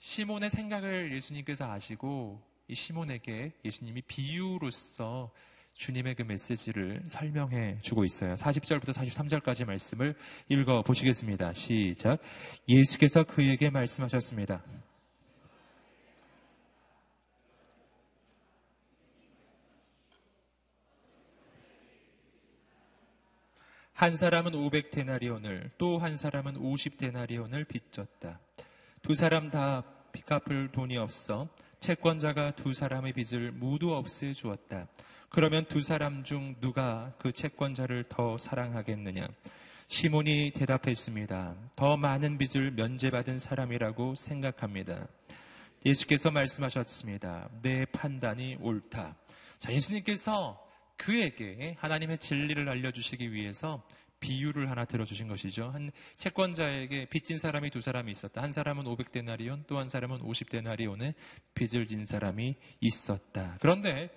시몬의 생각을 예수님께서 아시고 이 시몬에게 예수님이 비유로서 주님의 그 메시지를 설명해 주고 있어요. 40절부터 43절까지 말씀을 읽어 보시겠습니다. 시작. 예수께서 그에게 말씀하셨습니다. 한 사람은 500데나리온을 또 한 사람은 50데나리온을 빚졌다. 두 사람 다 빚 갚을 돈이 없어 채권자가 두 사람의 빚을 모두 없애 주었다. 그러면 두 사람 중 누가 그 채권자를 더 사랑하겠느냐? 시몬이 대답했습니다. 더 많은 빚을 면제받은 사람이라고 생각합니다. 예수께서 말씀하셨습니다. 내 판단이 옳다. 자, 예수님께서 그에게 하나님의 진리를 알려주시기 위해서 비유를 하나 들어주신 것이죠. 한 채권자에게 빚진 사람이 두 사람이 있었다. 한 사람은 500데나리온, 또 한 사람은 50데나리온의 빚을 진 사람이 있었다. 그런데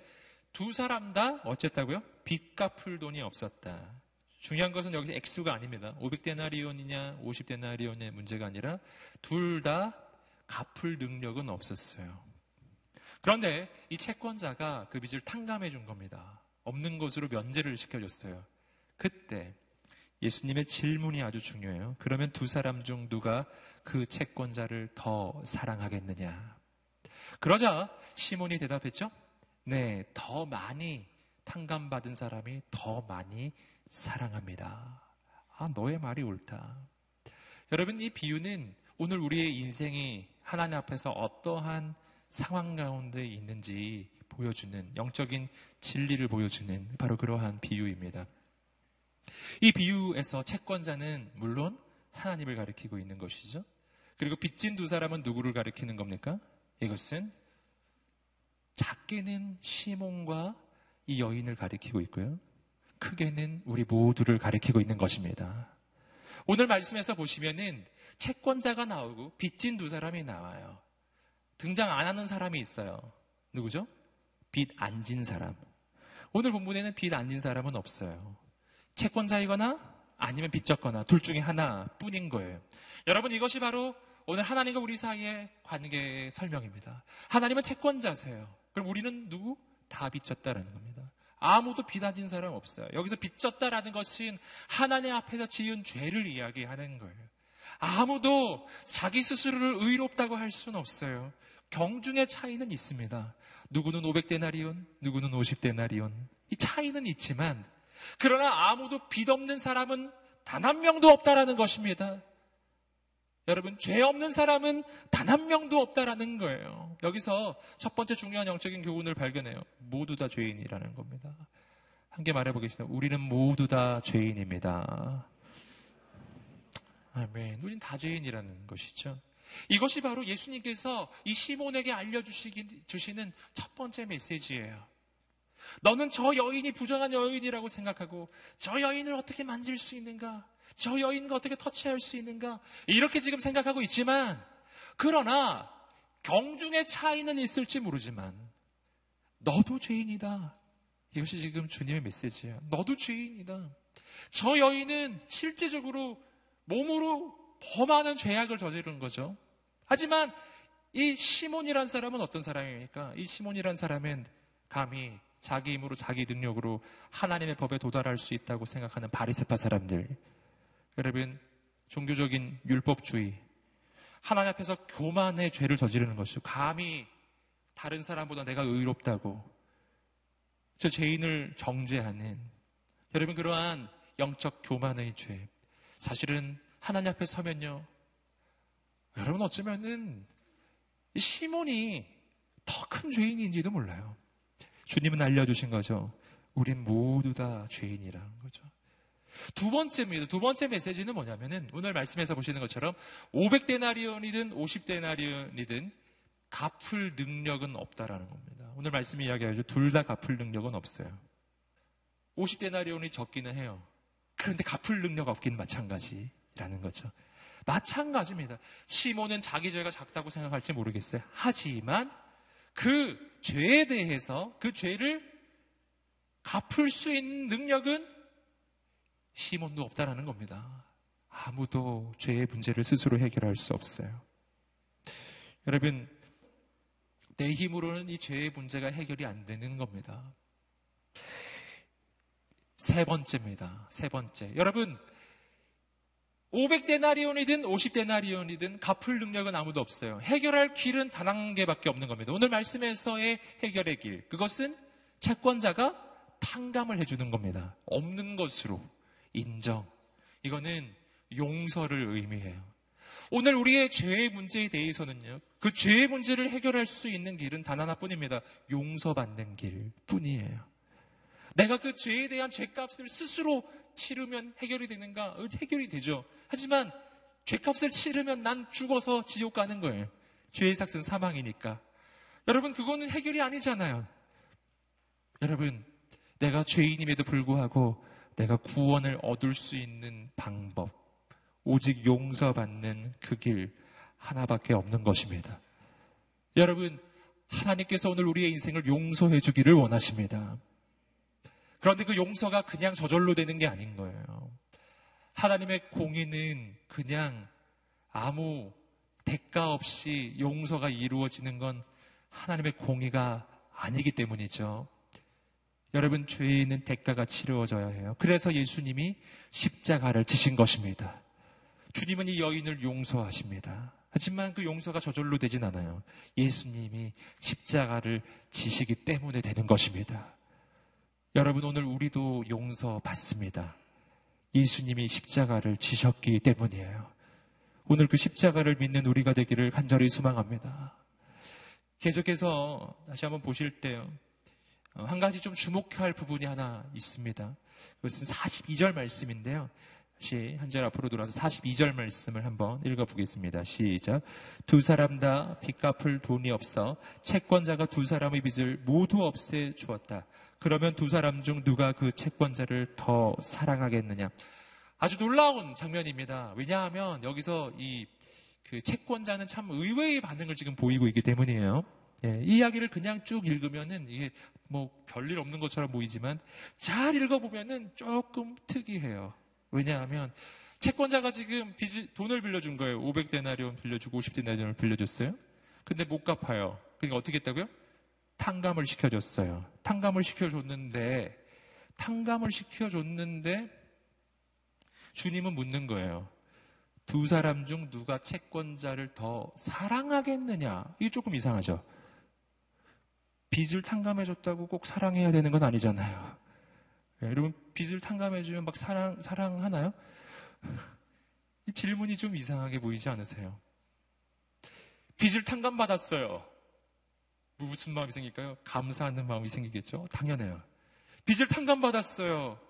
두 사람 다 어쨌다고요? 빚 갚을 돈이 없었다. 중요한 것은 여기서 액수가 아닙니다. 500데나리온이냐 50데나리온의 문제가 아니라 둘 다 갚을 능력은 없었어요. 그런데 이 채권자가 그 빚을 탕감해 준 겁니다. 없는 것으로 면제를 시켜줬어요. 그때 예수님의 질문이 아주 중요해요. 그러면 두 사람 중 누가 그 채권자를 더 사랑하겠느냐? 그러자 시몬이 대답했죠. 네, 더 많이 탕감받은 사람이 더 많이 사랑합니다. 아, 너의 말이 옳다. 여러분, 이 비유는 오늘 우리의 인생이 하나님 앞에서 어떠한 상황 가운데 있는지 보여주는 영적인 진리를 보여주는 바로 그러한 비유입니다. 이 비유에서 채권자는 물론 하나님을 가리키고 있는 것이죠. 그리고 빚진 두 사람은 누구를 가리키는 겁니까? 이것은 작게는 시몬과 이 여인을 가리키고 있고요. 크게는 우리 모두를 가리키고 있는 것입니다. 오늘 말씀에서 보시면은 채권자가 나오고 빚진 두 사람이 나와요. 등장 안 하는 사람이 있어요. 누구죠? 빚 안 진 사람. 오늘 본문에는 빚 안 진 사람은 없어요. 채권자이거나 아니면 빚졌거나 둘 중에 하나 뿐인 거예요. 여러분 이것이 바로 오늘 하나님과 우리 사이의 관계의 설명입니다. 하나님은 채권자세요. 그럼 우리는 누구? 다 빚졌다라는 겁니다. 아무도 빚안진 사람 없어요. 여기서 빚졌다라는 것은 하나님 앞에서 지은 죄를 이야기하는 거예요. 아무도 자기 스스로를 의롭다고 할 수는 없어요. 경중의 차이는 있습니다. 누구는 500데나리온, 누구는 50데나리온. 이 차이는 있지만 그러나 아무도 빚 없는 사람은 단 한 명도 없다라는 것입니다. 여러분, 죄 없는 사람은 단 한 명도 없다라는 거예요. 여기서 첫 번째 중요한 영적인 교훈을 발견해요. 모두 다 죄인이라는 겁니다. 함께 말해보겠습니다. 우리는 모두 다 죄인입니다. 아멘. 우린 다 죄인이라는 것이죠. 이것이 바로 예수님께서 이 시몬에게 알려주시는 첫 번째 메시지예요. 너는 저 여인이 부정한 여인이라고 생각하고 저 여인을 어떻게 만질 수 있는가? 저 여인과 어떻게 터치할 수 있는가? 이렇게 지금 생각하고 있지만 그러나 경중의 차이는 있을지 모르지만 너도 죄인이다. 이것이 지금 주님의 메시지예요. 너도 죄인이다. 저 여인은 실제적으로 몸으로 더 많은 죄악을 저지른 거죠. 하지만 이 시몬이란 사람은 어떤 사람입니까? 이 시몬이란 사람은 감히 자기 힘으로 자기 능력으로 하나님의 법에 도달할 수 있다고 생각하는 바리세파 사람들. 여러분 종교적인 율법주의 하나님 앞에서 교만의 죄를 저지르는 것이죠. 감히 다른 사람보다 내가 의롭다고 저 죄인을 정죄하는 여러분 그러한 영적 교만의 죄 사실은 하나님 앞에 서면요 여러분 어쩌면은 시몬이 더 큰 죄인인지도 몰라요. 주님은 알려주신 거죠. 우린 모두 다 죄인이라는 거죠. 두 번째입니다. 두 번째 메시지는 뭐냐면은 오늘 말씀에서 보시는 것처럼 500데나리온이든 50데나리온이든 갚을 능력은 없다라는 겁니다. 오늘 말씀이 이야기하죠. 둘 다 갚을 능력은 없어요. 50데나리온이 적기는 해요. 그런데 갚을 능력 없기는 마찬가지라는 거죠. 마찬가지입니다. 시몬은 자기 죄가 작다고 생각할지 모르겠어요. 하지만 그 죄에 대해서 그 죄를 갚을 수 있는 능력은 시몬도 없다라는 겁니다. 아무도 죄의 문제를 스스로 해결할 수 없어요. 여러분, 내 힘으로는 이 죄의 문제가 해결이 안 되는 겁니다. 세 번째입니다. 세 번째. 여러분, 500데나리온이든 50데나리온이든 갚을 능력은 아무도 없어요. 해결할 길은 단 한 개밖에 없는 겁니다. 오늘 말씀에서의 해결의 길. 그것은 채권자가 탕감을 해주는 겁니다. 없는 것으로. 인정. 이거는 용서를 의미해요. 오늘 우리의 죄의 문제에 대해서는요, 그 죄의 문제를 해결할 수 있는 길은 단 하나뿐입니다. 용서받는 길 뿐이에요. 내가 그 죄에 대한 죄값을 스스로 치르면 해결이 되는가? 어, 해결이 되죠. 하지만 죄값을 치르면 난 죽어서 지옥 가는 거예요. 죄의 삭은 사망이니까. 여러분, 그거는 해결이 아니잖아요. 여러분, 내가 죄인임에도 불구하고 내가 구원을 얻을 수 있는 방법, 오직 용서받는 그 길 하나밖에 없는 것입니다. 여러분, 하나님께서 오늘 우리의 인생을 용서해 주기를 원하십니다. 그런데 그 용서가 그냥 저절로 되는 게 아닌 거예요. 하나님의 공의는 그냥 아무 대가 없이 용서가 이루어지는 건 하나님의 공의가 아니기 때문이죠. 여러분 죄에 있는 대가가 치루어져야 해요. 그래서 예수님이 십자가를 지신 것입니다. 주님은 이 여인을 용서하십니다. 하지만 그 용서가 저절로 되진 않아요. 예수님이 십자가를 지시기 때문에 되는 것입니다. 여러분 오늘 우리도 용서 받습니다. 예수님이 십자가를 지셨기 때문이에요. 오늘 그 십자가를 믿는 우리가 되기를 간절히 소망합니다. 계속해서 다시 한번 보실 때요. 어, 한 가지 좀 주목할 부분이 하나 있습니다. 그것은 42절 말씀인데요. 다시 한 절 앞으로 돌아서 42절 말씀을 한번 읽어보겠습니다. 시작. 두 사람 다 빚 갚을 돈이 없어 채권자가 두 사람의 빚을 모두 없애 주었다. 그러면 두 사람 중 누가 그 채권자를 더 사랑하겠느냐? 아주 놀라운 장면입니다. 왜냐하면 여기서 이 그 채권자는 참 의외의 반응을 지금 보이고 있기 때문이에요. 예, 이 이야기를 그냥 쭉 읽으면은 이게 뭐 별일 없는 것처럼 보이지만 잘 읽어보면은 조금 특이해요. 왜냐하면 채권자가 지금 빚, 돈을 빌려준 거예요. 500데나리온 빌려주고 50데나리온을 빌려줬어요. 근데 못 갚아요. 그러니까 어떻게 했다고요? 탕감을 시켜줬어요. 탕감을 시켜줬는데, 탕감을 시켜줬는데, 주님은 묻는 거예요. 두 사람 중 누가 채권자를 더 사랑하겠느냐? 이게 조금 이상하죠. 빚을 탕감해줬다고 꼭 사랑해야 되는 건 아니잖아요. 네, 여러분, 빚을 탕감해주면 막 사랑, 사랑하나요? 이 질문이 좀 이상하게 보이지 않으세요? 빚을 탕감받았어요. 무슨 마음이 생길까요? 감사하는 마음이 생기겠죠? 당연해요. 빚을 탕감받았어요.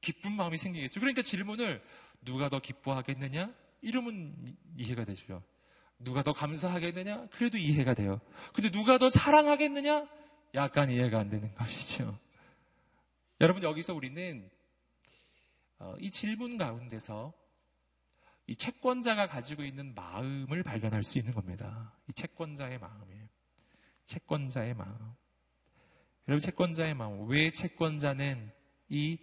기쁜 마음이 생기겠죠. 그러니까 질문을 누가 더 기뻐하겠느냐? 이러면 이해가 되죠. 누가 더 감사하겠느냐? 그래도 이해가 돼요. 근데 누가 더 사랑하겠느냐? 약간 이해가 안 되는 것이죠. 여러분, 여기서 우리는 어, 이 질문 가운데서 이 채권자가 가지고 있는 마음을 발견할 수 있는 겁니다. 이 채권자의 마음이에요. 채권자의 마음. 여러분, 채권자의 마음. 왜 채권자는 이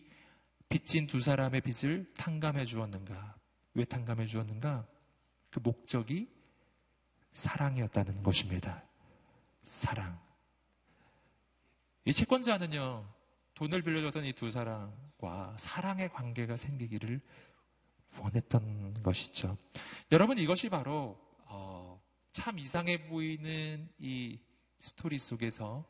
빚진 두 사람의 빚을 탕감해 주었는가? 왜 탕감해 주었는가? 그 목적이 사랑이었다는 것입니다. 사랑. 이 채권자는요, 돈을 빌려줬던 이 두 사람과 사랑의 관계가 생기기를 원했던 것이죠. 여러분, 이것이 바로, 어, 참 이상해 보이는 이 스토리 속에서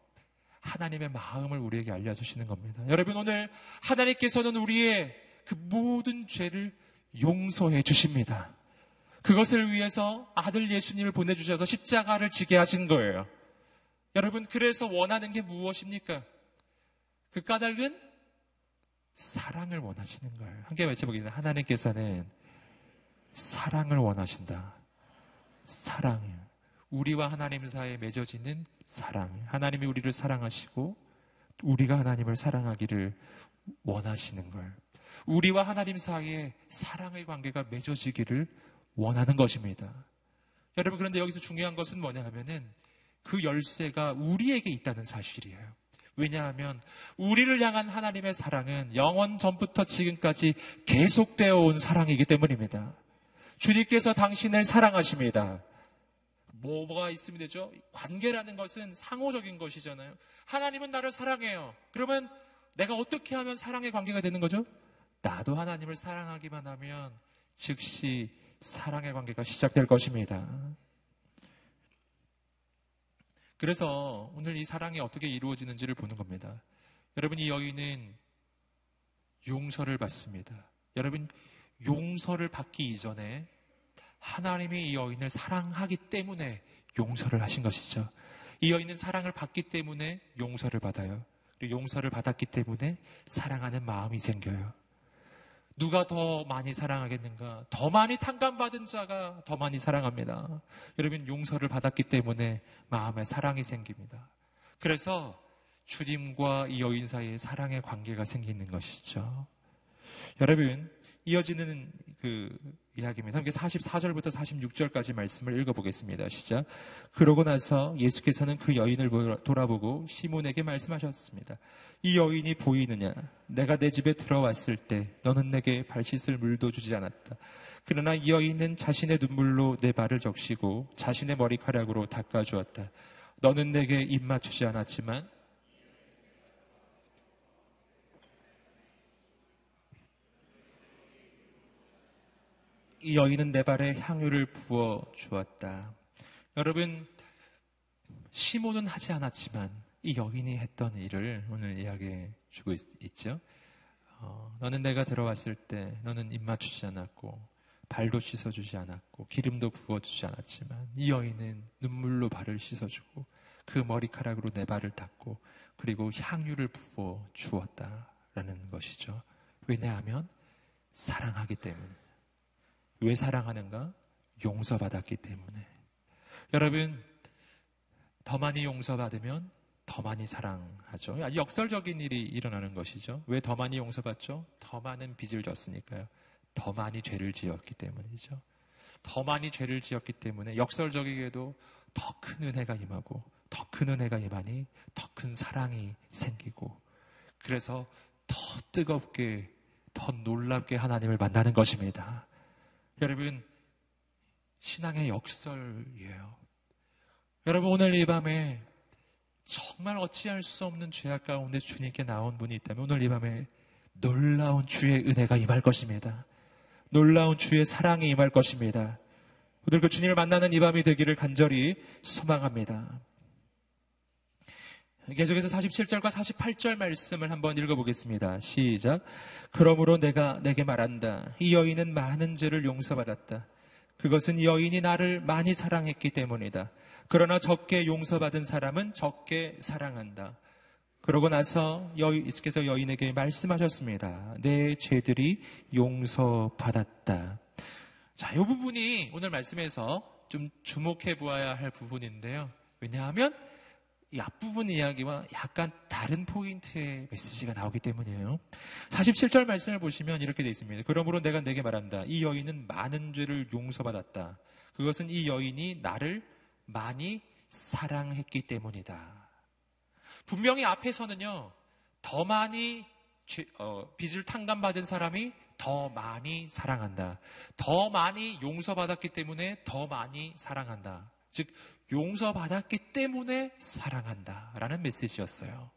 하나님의 마음을 우리에게 알려주시는 겁니다. 여러분, 오늘 하나님께서는 우리의 그 모든 죄를 용서해 주십니다. 그것을 위해서 아들 예수님을 보내주셔서 십자가를 지게 하신 거예요. 여러분, 그래서 원하는 게 무엇입니까? 그 까닭은 사랑을 원하시는 거예요. 함께 외쳐보겠습니다. 하나님께서는 사랑을 원하신다. 사랑이요. 우리와 하나님 사이에 맺어지는 사랑. 하나님이 우리를 사랑하시고 우리가 하나님을 사랑하기를 원하시는 걸. 우리와 하나님 사이에 사랑의 관계가 맺어지기를 원하는 것입니다. 여러분, 그런데 여기서 중요한 것은 뭐냐 하면은 그 열쇠가 우리에게 있다는 사실이에요. 왜냐하면 우리를 향한 하나님의 사랑은 영원 전부터 지금까지 계속되어 온 사랑이기 때문입니다. 주님께서 당신을 사랑하십니다. 뭐가 있으면 되죠? 관계라는 것은 상호적인 것이잖아요. 하나님은 나를 사랑해요. 그러면 내가 어떻게 하면 사랑의 관계가 되는 거죠? 나도 하나님을 사랑하기만 하면 즉시 사랑의 관계가 시작될 것입니다. 그래서 오늘 이 사랑이 어떻게 이루어지는지를 보는 겁니다. 여러분, 이 여인은 용서를 받습니다. 여러분, 용서를 받기 이전에 하나님이 이 여인을 사랑하기 때문에 용서를 하신 것이죠. 이 여인은 사랑을 받기 때문에 용서를 받아요. 그리고 용서를 받았기 때문에 사랑하는 마음이 생겨요. 누가 더 많이 사랑하겠는가? 더 많이 탕감받은 자가 더 많이 사랑합니다. 여러분, 용서를 받았기 때문에 마음에 사랑이 생깁니다. 그래서 주님과 이 여인 사이에 사랑의 관계가 생기는 것이죠. 여러분, 이어지는 그 이야기입니다. 함께 44절부터 46절까지 말씀을 읽어보겠습니다. 시작. 그러고 나서 예수께서는 그 여인을 돌아보고 시몬에게 말씀하셨습니다. 이 여인이 보이느냐? 내가 내 집에 들어왔을 때 너는 내게 발 씻을 물도 주지 않았다. 그러나 이 여인은 자신의 눈물로 내 발을 적시고 자신의 머리카락으로 닦아주었다. 너는 내게 입 맞추지 않았지만 이 여인은 내 발에 향유를 부어 주었다. 여러분, 시몬은 하지 않았지만 이 여인이 했던 일을 오늘 이야기해 주고 있, 죠 어, 너는 내가 들어왔을 때 너는 입 맞추지 않았고 발도 씻어주지 않았고 기름도 부어주지 않았지만 이 여인은 눈물로 발을 씻어주고 그 머리카락으로 내 발을 닦고 그리고 향유를 부어 주었다라는 것이죠. 왜냐하면 사랑하기 때문에. 왜 사랑하는가? 용서받았기 때문에. 여러분, 더 많이 용서받으면 더 많이 사랑하죠. 역설적인 일이 일어나는 것이죠. 왜 더 많이 용서받죠? 더 많은 빚을 졌으니까요. 더 많이 죄를 지었기 때문이죠. 더 많이 죄를 지었기 때문에 역설적이게도 더 큰 은혜가 임하고 더 큰 은혜가 임하니 더 큰 사랑이 생기고 그래서 더 뜨겁게 더 놀랍게 하나님을 만나는 것입니다. 여러분, 신앙의 역설이에요. 여러분, 오늘 이 밤에 정말 어찌할 수 없는 죄악 가운데 주님께 나온 분이 있다면 오늘 이 밤에 놀라운 주의 은혜가 임할 것입니다. 놀라운 주의 사랑이 임할 것입니다. 오늘 그 주님을 만나는 이 밤이 되기를 간절히 소망합니다. 계속해서 47절과 48절 말씀을 한번 읽어보겠습니다. 시작. 그러므로 내가 내게 말한다. 이 여인은 많은 죄를 용서받았다. 그것은 여인이 나를 많이 사랑했기 때문이다. 그러나 적게 용서받은 사람은 적게 사랑한다. 그러고 나서 예수께서 여인에게 말씀하셨습니다. 내 죄들이 용서받았다. 자, 이 부분이 오늘 말씀에서 좀 주목해 보아야 할 부분인데요. 왜냐하면 이 앞부분 이야기와 약간 다른 포인트의 메시지가 나오기 때문이에요. 47절 말씀을 보시면 이렇게 되어 있습니다. 그러므로 내가 내게 말한다. 이 여인은 많은 죄를 용서받았다. 그것은 이 여인이 나를 많이 사랑했기 때문이다. 분명히 앞에서는요, 더 많이 죄, 어, 빚을 탕감받은 사람이 더 많이 사랑한다. 더 많이 용서받았기 때문에 더 많이 사랑한다. 즉, 용서받았기 때문에 사랑한다. 라는 메시지였어요.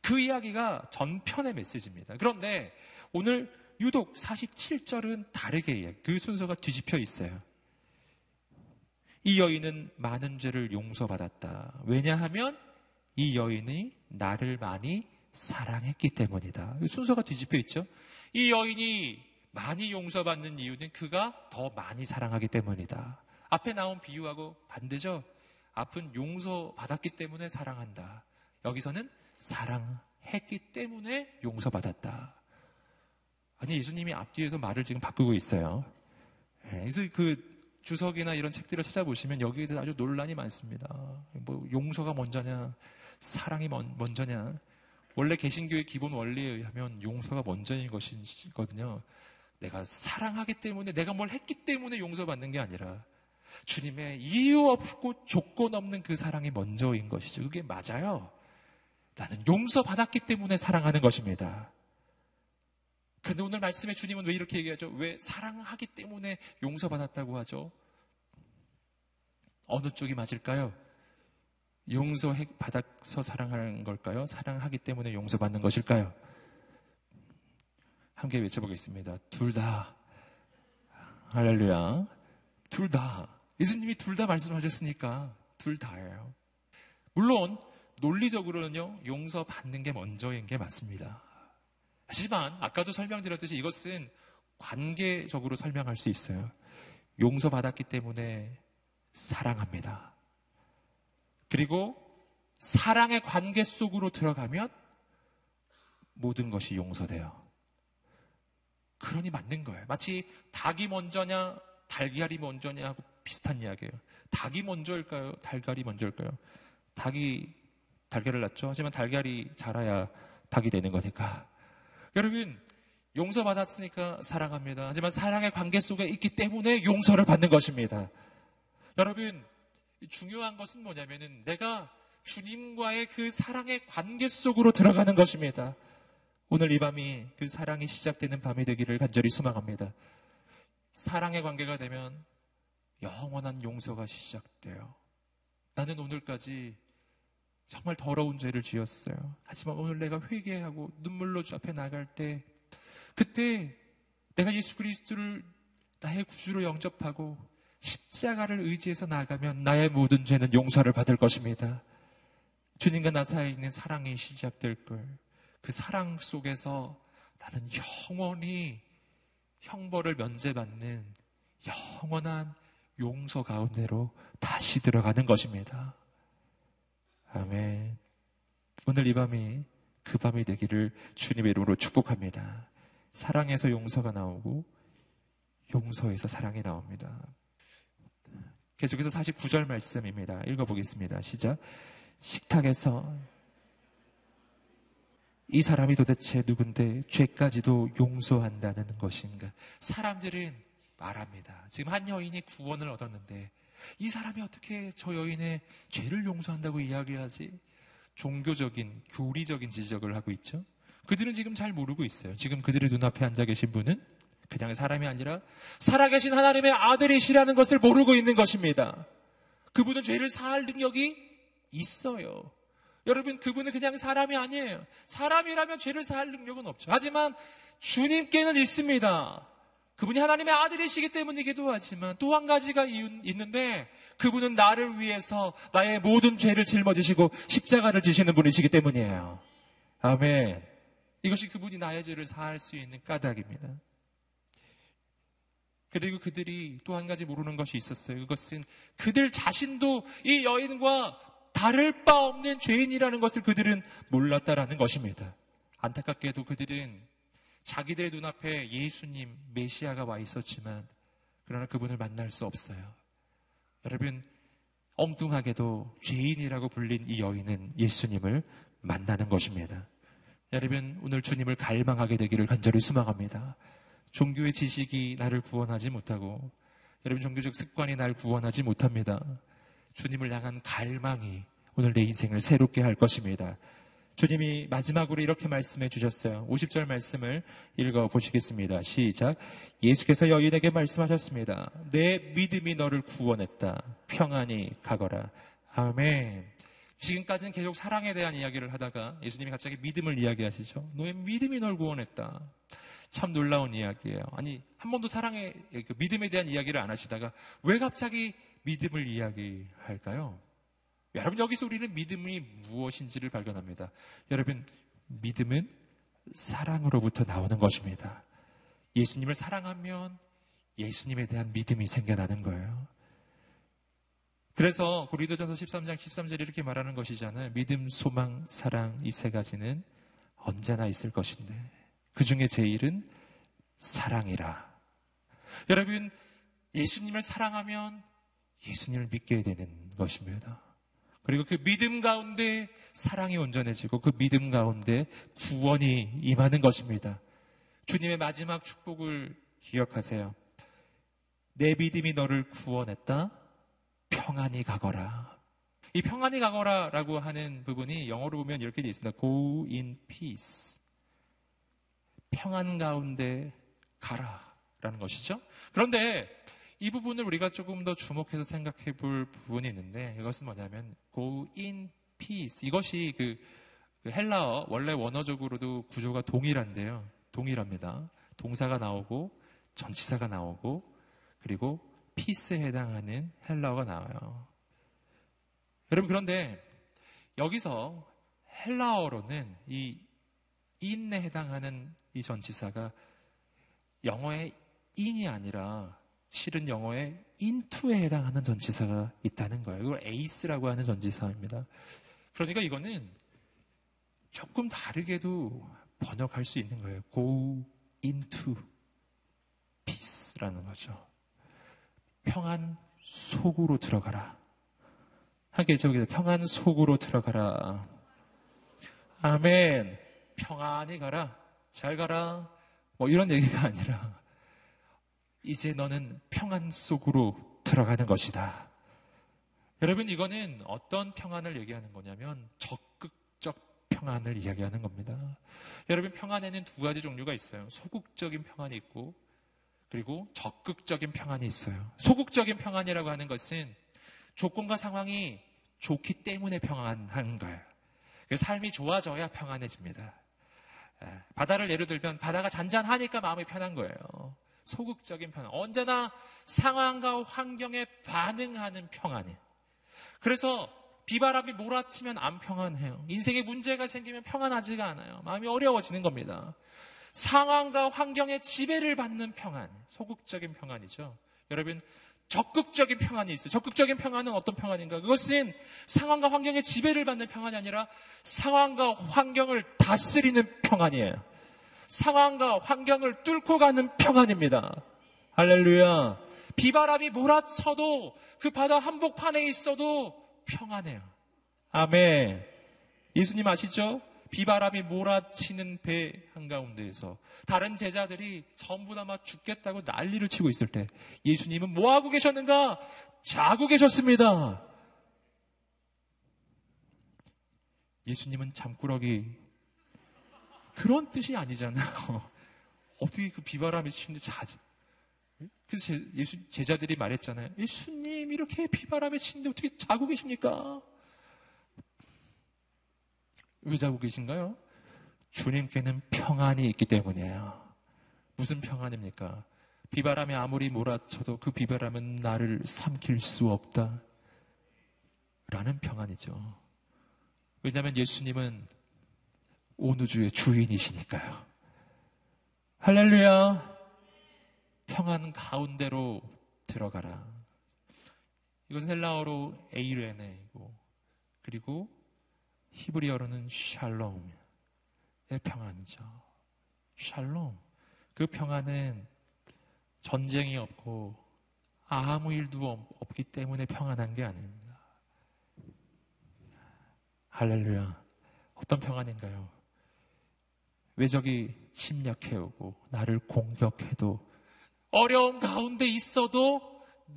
그 이야기가 전편의 메시지입니다. 그런데 오늘 유독 47절은 다르게 그 순서가 뒤집혀 있어요. 이 여인은 많은 죄를 용서받았다. 왜냐하면 이 여인이 나를 많이 사랑했기 때문이다. 순서가 뒤집혀 있죠. 이 여인이 많이 용서받는 이유는 그가 더 많이 사랑하기 때문이다. 앞에 나온 비유하고 반대죠. 앞은 용서받았기 때문에 사랑한다. 여기서는 사랑했기 때문에 용서받았다. 아니, 예수님이 앞뒤에서 말을 지금 바꾸고 있어요. 네, 그래서 그 주석이나 이런 책들을 찾아보시면 여기에 대해서 아주 논란이 많습니다. 뭐 용서가 먼저냐, 사랑이 먼저냐. 원래 개신교의 기본 원리에 의하면 용서가 먼저인 것이거든요. 내가 사랑하기 때문에 내가 뭘 했기 때문에 용서받는 게 아니라 주님의 이유 없고 조건 없는 그 사랑이 먼저인 것이죠. 그게 맞아요. 나는 용서받았기 때문에 사랑하는 것입니다. 그런데 오늘 말씀에 주님은 왜 이렇게 얘기하죠? 왜 사랑하기 때문에 용서받았다고 하죠? 어느 쪽이 맞을까요? 용서 받아서 사랑하는 걸까요? 사랑하기 때문에 용서받는 것일까요? 함께 외쳐보겠습니다. 둘 다. 할렐루야. 둘 다. 예수님이 둘 다 말씀하셨으니까 둘 다예요. 물론 논리적으로는요, 용서 받는 게 먼저인 게 맞습니다. 하지만 아까도 설명드렸듯이 이것은 관계적으로 설명할 수 있어요. 용서받았기 때문에 사랑합니다. 그리고 사랑의 관계 속으로 들어가면 모든 것이 용서돼요. 그러니 맞는 거예요. 마치 닭이 먼저냐, 달걀이 먼저냐 하고 비슷한 이야기예요. 닭이 먼저일까요? 달걀이 먼저일까요? 닭이 달걀을 낳죠. 하지만 달걀이 자라야 닭이 되는 거니까. 여러분, 용서받았으니까 사랑합니다. 하지만 사랑의 관계 속에 있기 때문에 용서를 받는 것입니다. 여러분, 중요한 것은 뭐냐면은 내가 주님과의 그 사랑의 관계 속으로 들어가는 것입니다. 오늘 이 밤이 그 사랑이 시작되는 밤이 되기를 간절히 소망합니다. 사랑의 관계가 되면 영원한 용서가 시작돼요. 나는 오늘까지 정말 더러운 죄를 지었어요. 하지만 오늘 내가 회개하고 눈물로 주 앞에 나갈 때 그때 내가 예수 그리스도를 나의 구주로 영접하고 십자가를 의지해서 나가면 나의 모든 죄는 용서를 받을 것입니다. 주님과 나 사이에 있는 사랑이 시작될 걸. 그 사랑 속에서 나는 영원히 형벌을 면제받는 영원한 용서 가운데로 다시 들어가는 것입니다. 아멘. 오늘 이 밤이 그 밤이 되기를 주님의 이름으로 축복합니다. 사랑에서 용서가 나오고 용서에서 사랑이 나옵니다. 계속해서 49절 말씀입니다. 읽어보겠습니다. 시작. 식탁에서 이 사람이 도대체 누군데 죄까지도 용서한다는 것인가? 사람들은 말합니다. 지금 한 여인이 구원을 얻었는데 이 사람이 어떻게 저 여인의 죄를 용서한다고 이야기하지? 종교적인, 교리적인 지적을 하고 있죠. 그들은 지금 잘 모르고 있어요. 지금 그들의 눈앞에 앉아 계신 분은 그냥 사람이 아니라 살아계신 하나님의 아들이시라는 것을 모르고 있는 것입니다. 그분은 죄를 사할 능력이 있어요. 여러분, 그분은 그냥 사람이 아니에요. 사람이라면 죄를 사할 능력은 없죠. 하지만 주님께는 있습니다. 그분이 하나님의 아들이시기 때문이기도 하지만 또 한 가지가 있는데 그분은 나를 위해서 나의 모든 죄를 짊어지시고 십자가를 지시는 분이시기 때문이에요. 아멘. 이것이 그분이 나의 죄를 사할 수 있는 까닭입니다. 그리고 그들이 또 한 가지 모르는 것이 있었어요. 그것은 그들 자신도 이 여인과 다를 바 없는 죄인이라는 것을 그들은 몰랐다라는 것입니다. 안타깝게도 그들은 자기들의 눈앞에 예수님, 메시아가 와 있었지만, 그러나 그분을 만날 수 없어요. 여러분, 엉뚱하게도 죄인이라고 불린 이 여인은 예수님을 만나는 것입니다. 여러분, 오늘 주님을 갈망하게 되기를 간절히 소망합니다. 종교의 지식이 나를 구원하지 못하고, 여러분, 종교적 습관이 나를 구원하지 못합니다. 주님을 향한 갈망이 오늘 내 인생을 새롭게 할 것입니다. 주님이 마지막으로 이렇게 말씀해 주셨어요. 50절 말씀을 읽어 보시겠습니다. 시작. 예수께서 여인에게 말씀하셨습니다. 내 믿음이 너를 구원했다. 평안히 가거라. 아멘. 지금까지는 계속 사랑에 대한 이야기를 하다가 예수님이 갑자기 믿음을 이야기하시죠. 너의 믿음이 널 구원했다. 참 놀라운 이야기예요. 아니, 한 번도 사랑의, 그 믿음에 대한 이야기를 안 하시다가 왜 갑자기 믿음을 이야기할까요? 여러분, 여기서 우리는 믿음이 무엇인지를 발견합니다. 여러분, 믿음은 사랑으로부터 나오는 것입니다. 예수님을 사랑하면 예수님에 대한 믿음이 생겨나는 거예요. 그래서 고리도전서 13장 13절 이렇게 말하는 것이잖아요. 믿음, 소망, 사랑 이 세 가지는 언제나 있을 것인데 그 중에 제일은 사랑이라. 여러분 예수님을 사랑하면 예수님을 믿게 되는 것입니다. 그리고 그 믿음 가운데 사랑이 온전해지고 그 믿음 가운데 구원이 임하는 것입니다. 주님의 마지막 축복을 기억하세요. 내 믿음이 너를 구원했다. 평안히 가거라. 이 평안히 가거라라고 하는 부분이 영어로 보면 이렇게 되어 있습니다. Go in peace. 평안 가운데 가라라는 것이죠. 그런데 이 부분을 우리가 조금 더 주목해서 생각해 볼 부분이 있는데 이것은 뭐냐면 go in peace. 이것이 그, 그 헬라어 원래 원어적으로도 구조가 동일한데요. 동일합니다. 동사가 나오고 전치사가 나오고 그리고 피스에 해당하는 헬라어가 나와요. 여러분 그런데 여기서 헬라어로는 이 in에 해당하는 이 전치사가 영어의 in이 아니라 실은 영어의 into에 해당하는 전치사가 있다는 거예요. 이걸 ace라고 하는 전치사입니다. 그러니까 이거는 조금 다르게도 번역할 수 있는 거예요. go into peace라는 거죠. 평안 속으로 들어가라. 하게 저기 평안 속으로 들어가라. 아멘. 평안히 가라. 잘 가라. 뭐 이런 얘기가 아니라 이제 너는 평안 속으로 들어가는 것이다. 여러분 이거는 어떤 평안을 얘기하는 거냐면 적극적 평안을 이야기하는 겁니다. 여러분 평안에는 두 가지 종류가 있어요. 소극적인 평안이 있고 그리고 적극적인 평안이 있어요. 소극적인 평안이라고 하는 것은 조건과 상황이 좋기 때문에 평안한 거예요. 삶이 좋아져야 평안해집니다. 바다를 예로 들면 바다가 잔잔하니까 마음이 편한 거예요. 소극적인 평안. 언제나 상황과 환경에 반응하는 평안이에요. 그래서 비바람이 몰아치면 안 평안해요. 인생에 문제가 생기면 평안하지가 않아요. 마음이 어려워지는 겁니다. 상황과 환경의 지배를 받는 평안, 소극적인 평안이죠. 여러분, 적극적인 평안이 있어요. 적극적인 평안은 어떤 평안인가? 그것은 상황과 환경의 지배를 받는 평안이 아니라 상황과 환경을 다스리는 평안이에요. 상황과 환경을 뚫고 가는 평안입니다. 할렐루야. 비바람이 몰아쳐도 그 바다 한복판에 있어도 평안해요. 아멘. 예수님 아시죠? 비바람이 몰아치는 배 한가운데에서 다른 제자들이 전부 다 막 죽겠다고 난리를 치고 있을 때 예수님은 뭐 하고 계셨는가? 자고 계셨습니다. 예수님은 잠꾸러기 그런 뜻이 아니잖아요. 어떻게 그 비바람이 치는데 자지? 그래서 제, 예수, 제자들이 말했잖아요. 예수님 이렇게 비바람에 치는데 어떻게 자고 계십니까? 왜 자고 계신가요? 주님께는 평안이 있기 때문이에요. 무슨 평안입니까? 비바람이 아무리 몰아쳐도 그 비바람은 나를 삼킬 수 없다. 라는 평안이죠. 왜냐하면 예수님은 온 우주의 주인이시니까요. 할렐루야! 평안 가운데로 들어가라. 이것은 헬라어로 에이레네이고 그리고 히브리어로는 샬롬의 평안이죠. 샬롬. 그 평안은 전쟁이 없고 아무 일도 없기 때문에 평안한 게 아닙니다. 할렐루야. 어떤 평안인가요? 외적이 침략해오고 나를 공격해도 어려움 가운데 있어도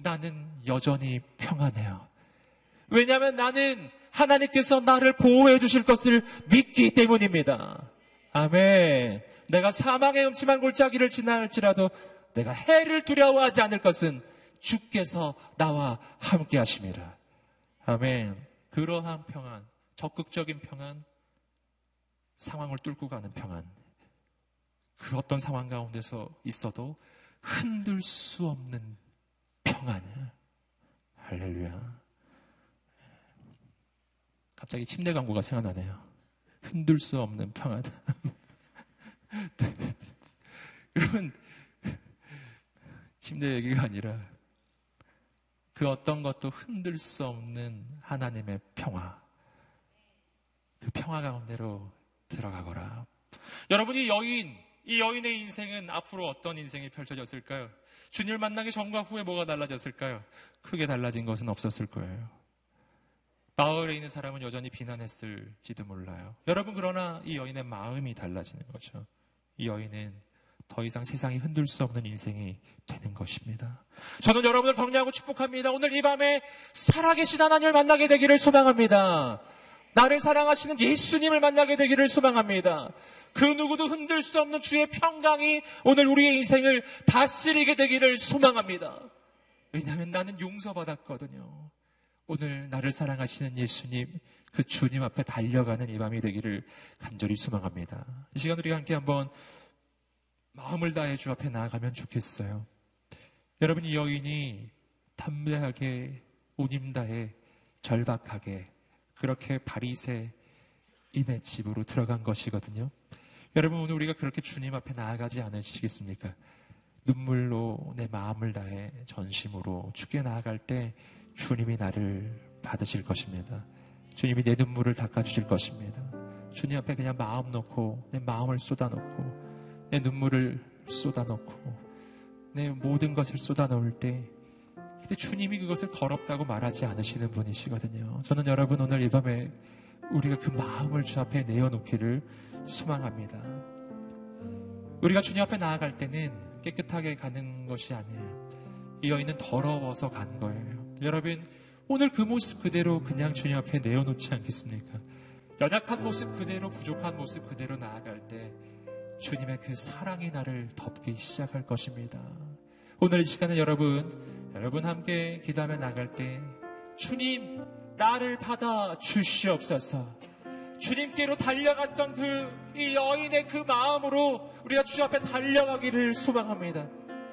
나는 여전히 평안해요. 왜냐하면 나는 하나님께서 나를 보호해 주실 것을 믿기 때문입니다. 아멘. 내가 사망의 음침한 골짜기를 지날지라도 내가 해를 두려워하지 않을 것은 주께서 나와 함께 하십니다. 아멘. 그러한 평안, 적극적인 평안, 상황을 뚫고 가는 평안. 그 어떤 상황 가운데서 있어도 흔들 수 없는 평안. 할렐루야. 갑자기 침대 광고가 생각나네요. 흔들 수 없는 평안. 여러분, 침대 얘기가 아니라 그 어떤 것도 흔들 수 없는 하나님의 평화. 그 평화 가운데로 들어가거라. 여러분 이 여인, 이 여인의 인생은 앞으로 어떤 인생이 펼쳐졌을까요? 주님을 만나기 전과 후에 뭐가 달라졌을까요? 크게 달라진 것은 없었을 거예요. 마을에 있는 사람은 여전히 비난했을지도 몰라요. 여러분, 그러나 이 여인의 마음이 달라지는 거죠. 이 여인은 더 이상 세상이 흔들 수 없는 인생이 되는 것입니다. 저는 여러분을 격려하고 축복합니다. 오늘 이 밤에 살아계신 하나님을 만나게 되기를 소망합니다. 나를 사랑하시는 예수님을 만나게 되기를 소망합니다. 그 누구도 흔들 수 없는 주의 평강이 오늘 우리의 인생을 다스리게 되기를 소망합니다. 왜냐하면 나는 용서받았거든요. 오늘 나를 사랑하시는 예수님, 그 주님 앞에 달려가는 이 밤이 되기를 간절히 소망합니다. 이 시간 우리가 함께 한번 마음을 다해 주 앞에 나아가면 좋겠어요. 여러분, 이 여인이 담대하게, 운임 다해, 절박하게, 그렇게 바리새인의 집으로 들어간 것이거든요. 여러분 오늘 우리가 그렇게 주님 앞에 나아가지 않으시겠습니까? 눈물로 내 마음을 다해 전심으로 죽게 나아갈 때 주님이 나를 받으실 것입니다. 주님이 내 눈물을 닦아주실 것입니다. 주님 앞에 그냥 마음 놓고 내 마음을 쏟아놓고 내 눈물을 쏟아놓고 내 모든 것을 쏟아놓을 때 근데 주님이 그것을 더럽다고 말하지 않으시는 분이시거든요. 저는 여러분 오늘 이 밤에 우리가 그 마음을 주 앞에 내어놓기를 소망합니다. 우리가 주님 앞에 나아갈 때는 깨끗하게 가는 것이 아니에요. 이 여인은 더러워서 간 거예요. 여러분, 오늘 그 모습 그대로 그냥 주님 앞에 내어놓지 않겠습니까? 연약한 모습 그대로, 부족한 모습 그대로 나아갈 때 주님의 그 사랑이 나를 덮기 시작할 것입니다. 오늘 이 시간에 여러분, 여러분 함께 기도하며 나갈 때 주님 나를 받아 주시옵소서. 주님께로 달려갔던 그 이 여인의 그 마음으로 우리가 주 앞에 달려가기를 소망합니다.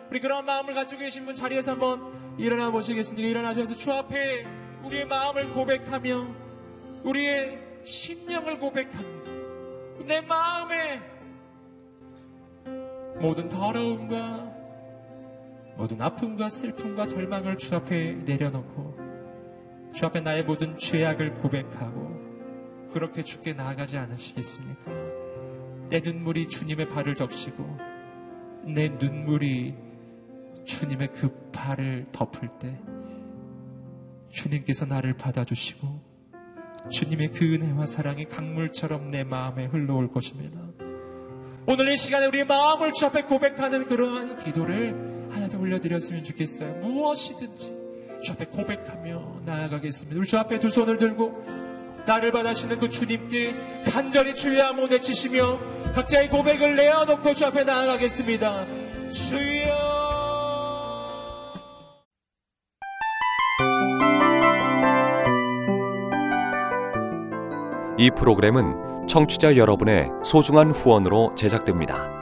우리 그런 마음을 가지고 계신 분 자리에서 한번 일어나 보시겠습니까? 일어나셔서 주 앞에 우리의 마음을 고백하며 우리의 심령을 고백합니다. 내 마음에 모든 더러움과 모든 아픔과 슬픔과 절망을 주 앞에 내려놓고 주 앞에 나의 모든 죄악을 고백하고 그렇게 죽게 나아가지 않으시겠습니까? 내 눈물이 주님의 발을 적시고 내 눈물이 주님의 그 발을 덮을 때 주님께서 나를 받아주시고 주님의 그 은혜와 사랑이 강물처럼 내 마음에 흘러올 것입니다. 오늘 이 시간에 우리의 마음을 주 앞에 고백하는 그러한 기도를 하나 더 올려드렸으면 좋겠어요. 무엇이든지 주 앞에 고백하며 나아가겠습니다. 우리 주 앞에 두 손을 들고 나를 받아시는 그 주님께 간절히 주의 암호 내치시며 각자의 고백을 내어놓고 주 앞에 나아가겠습니다. 주여 이 프로그램은 청취자 여러분의 소중한 후원으로 제작됩니다.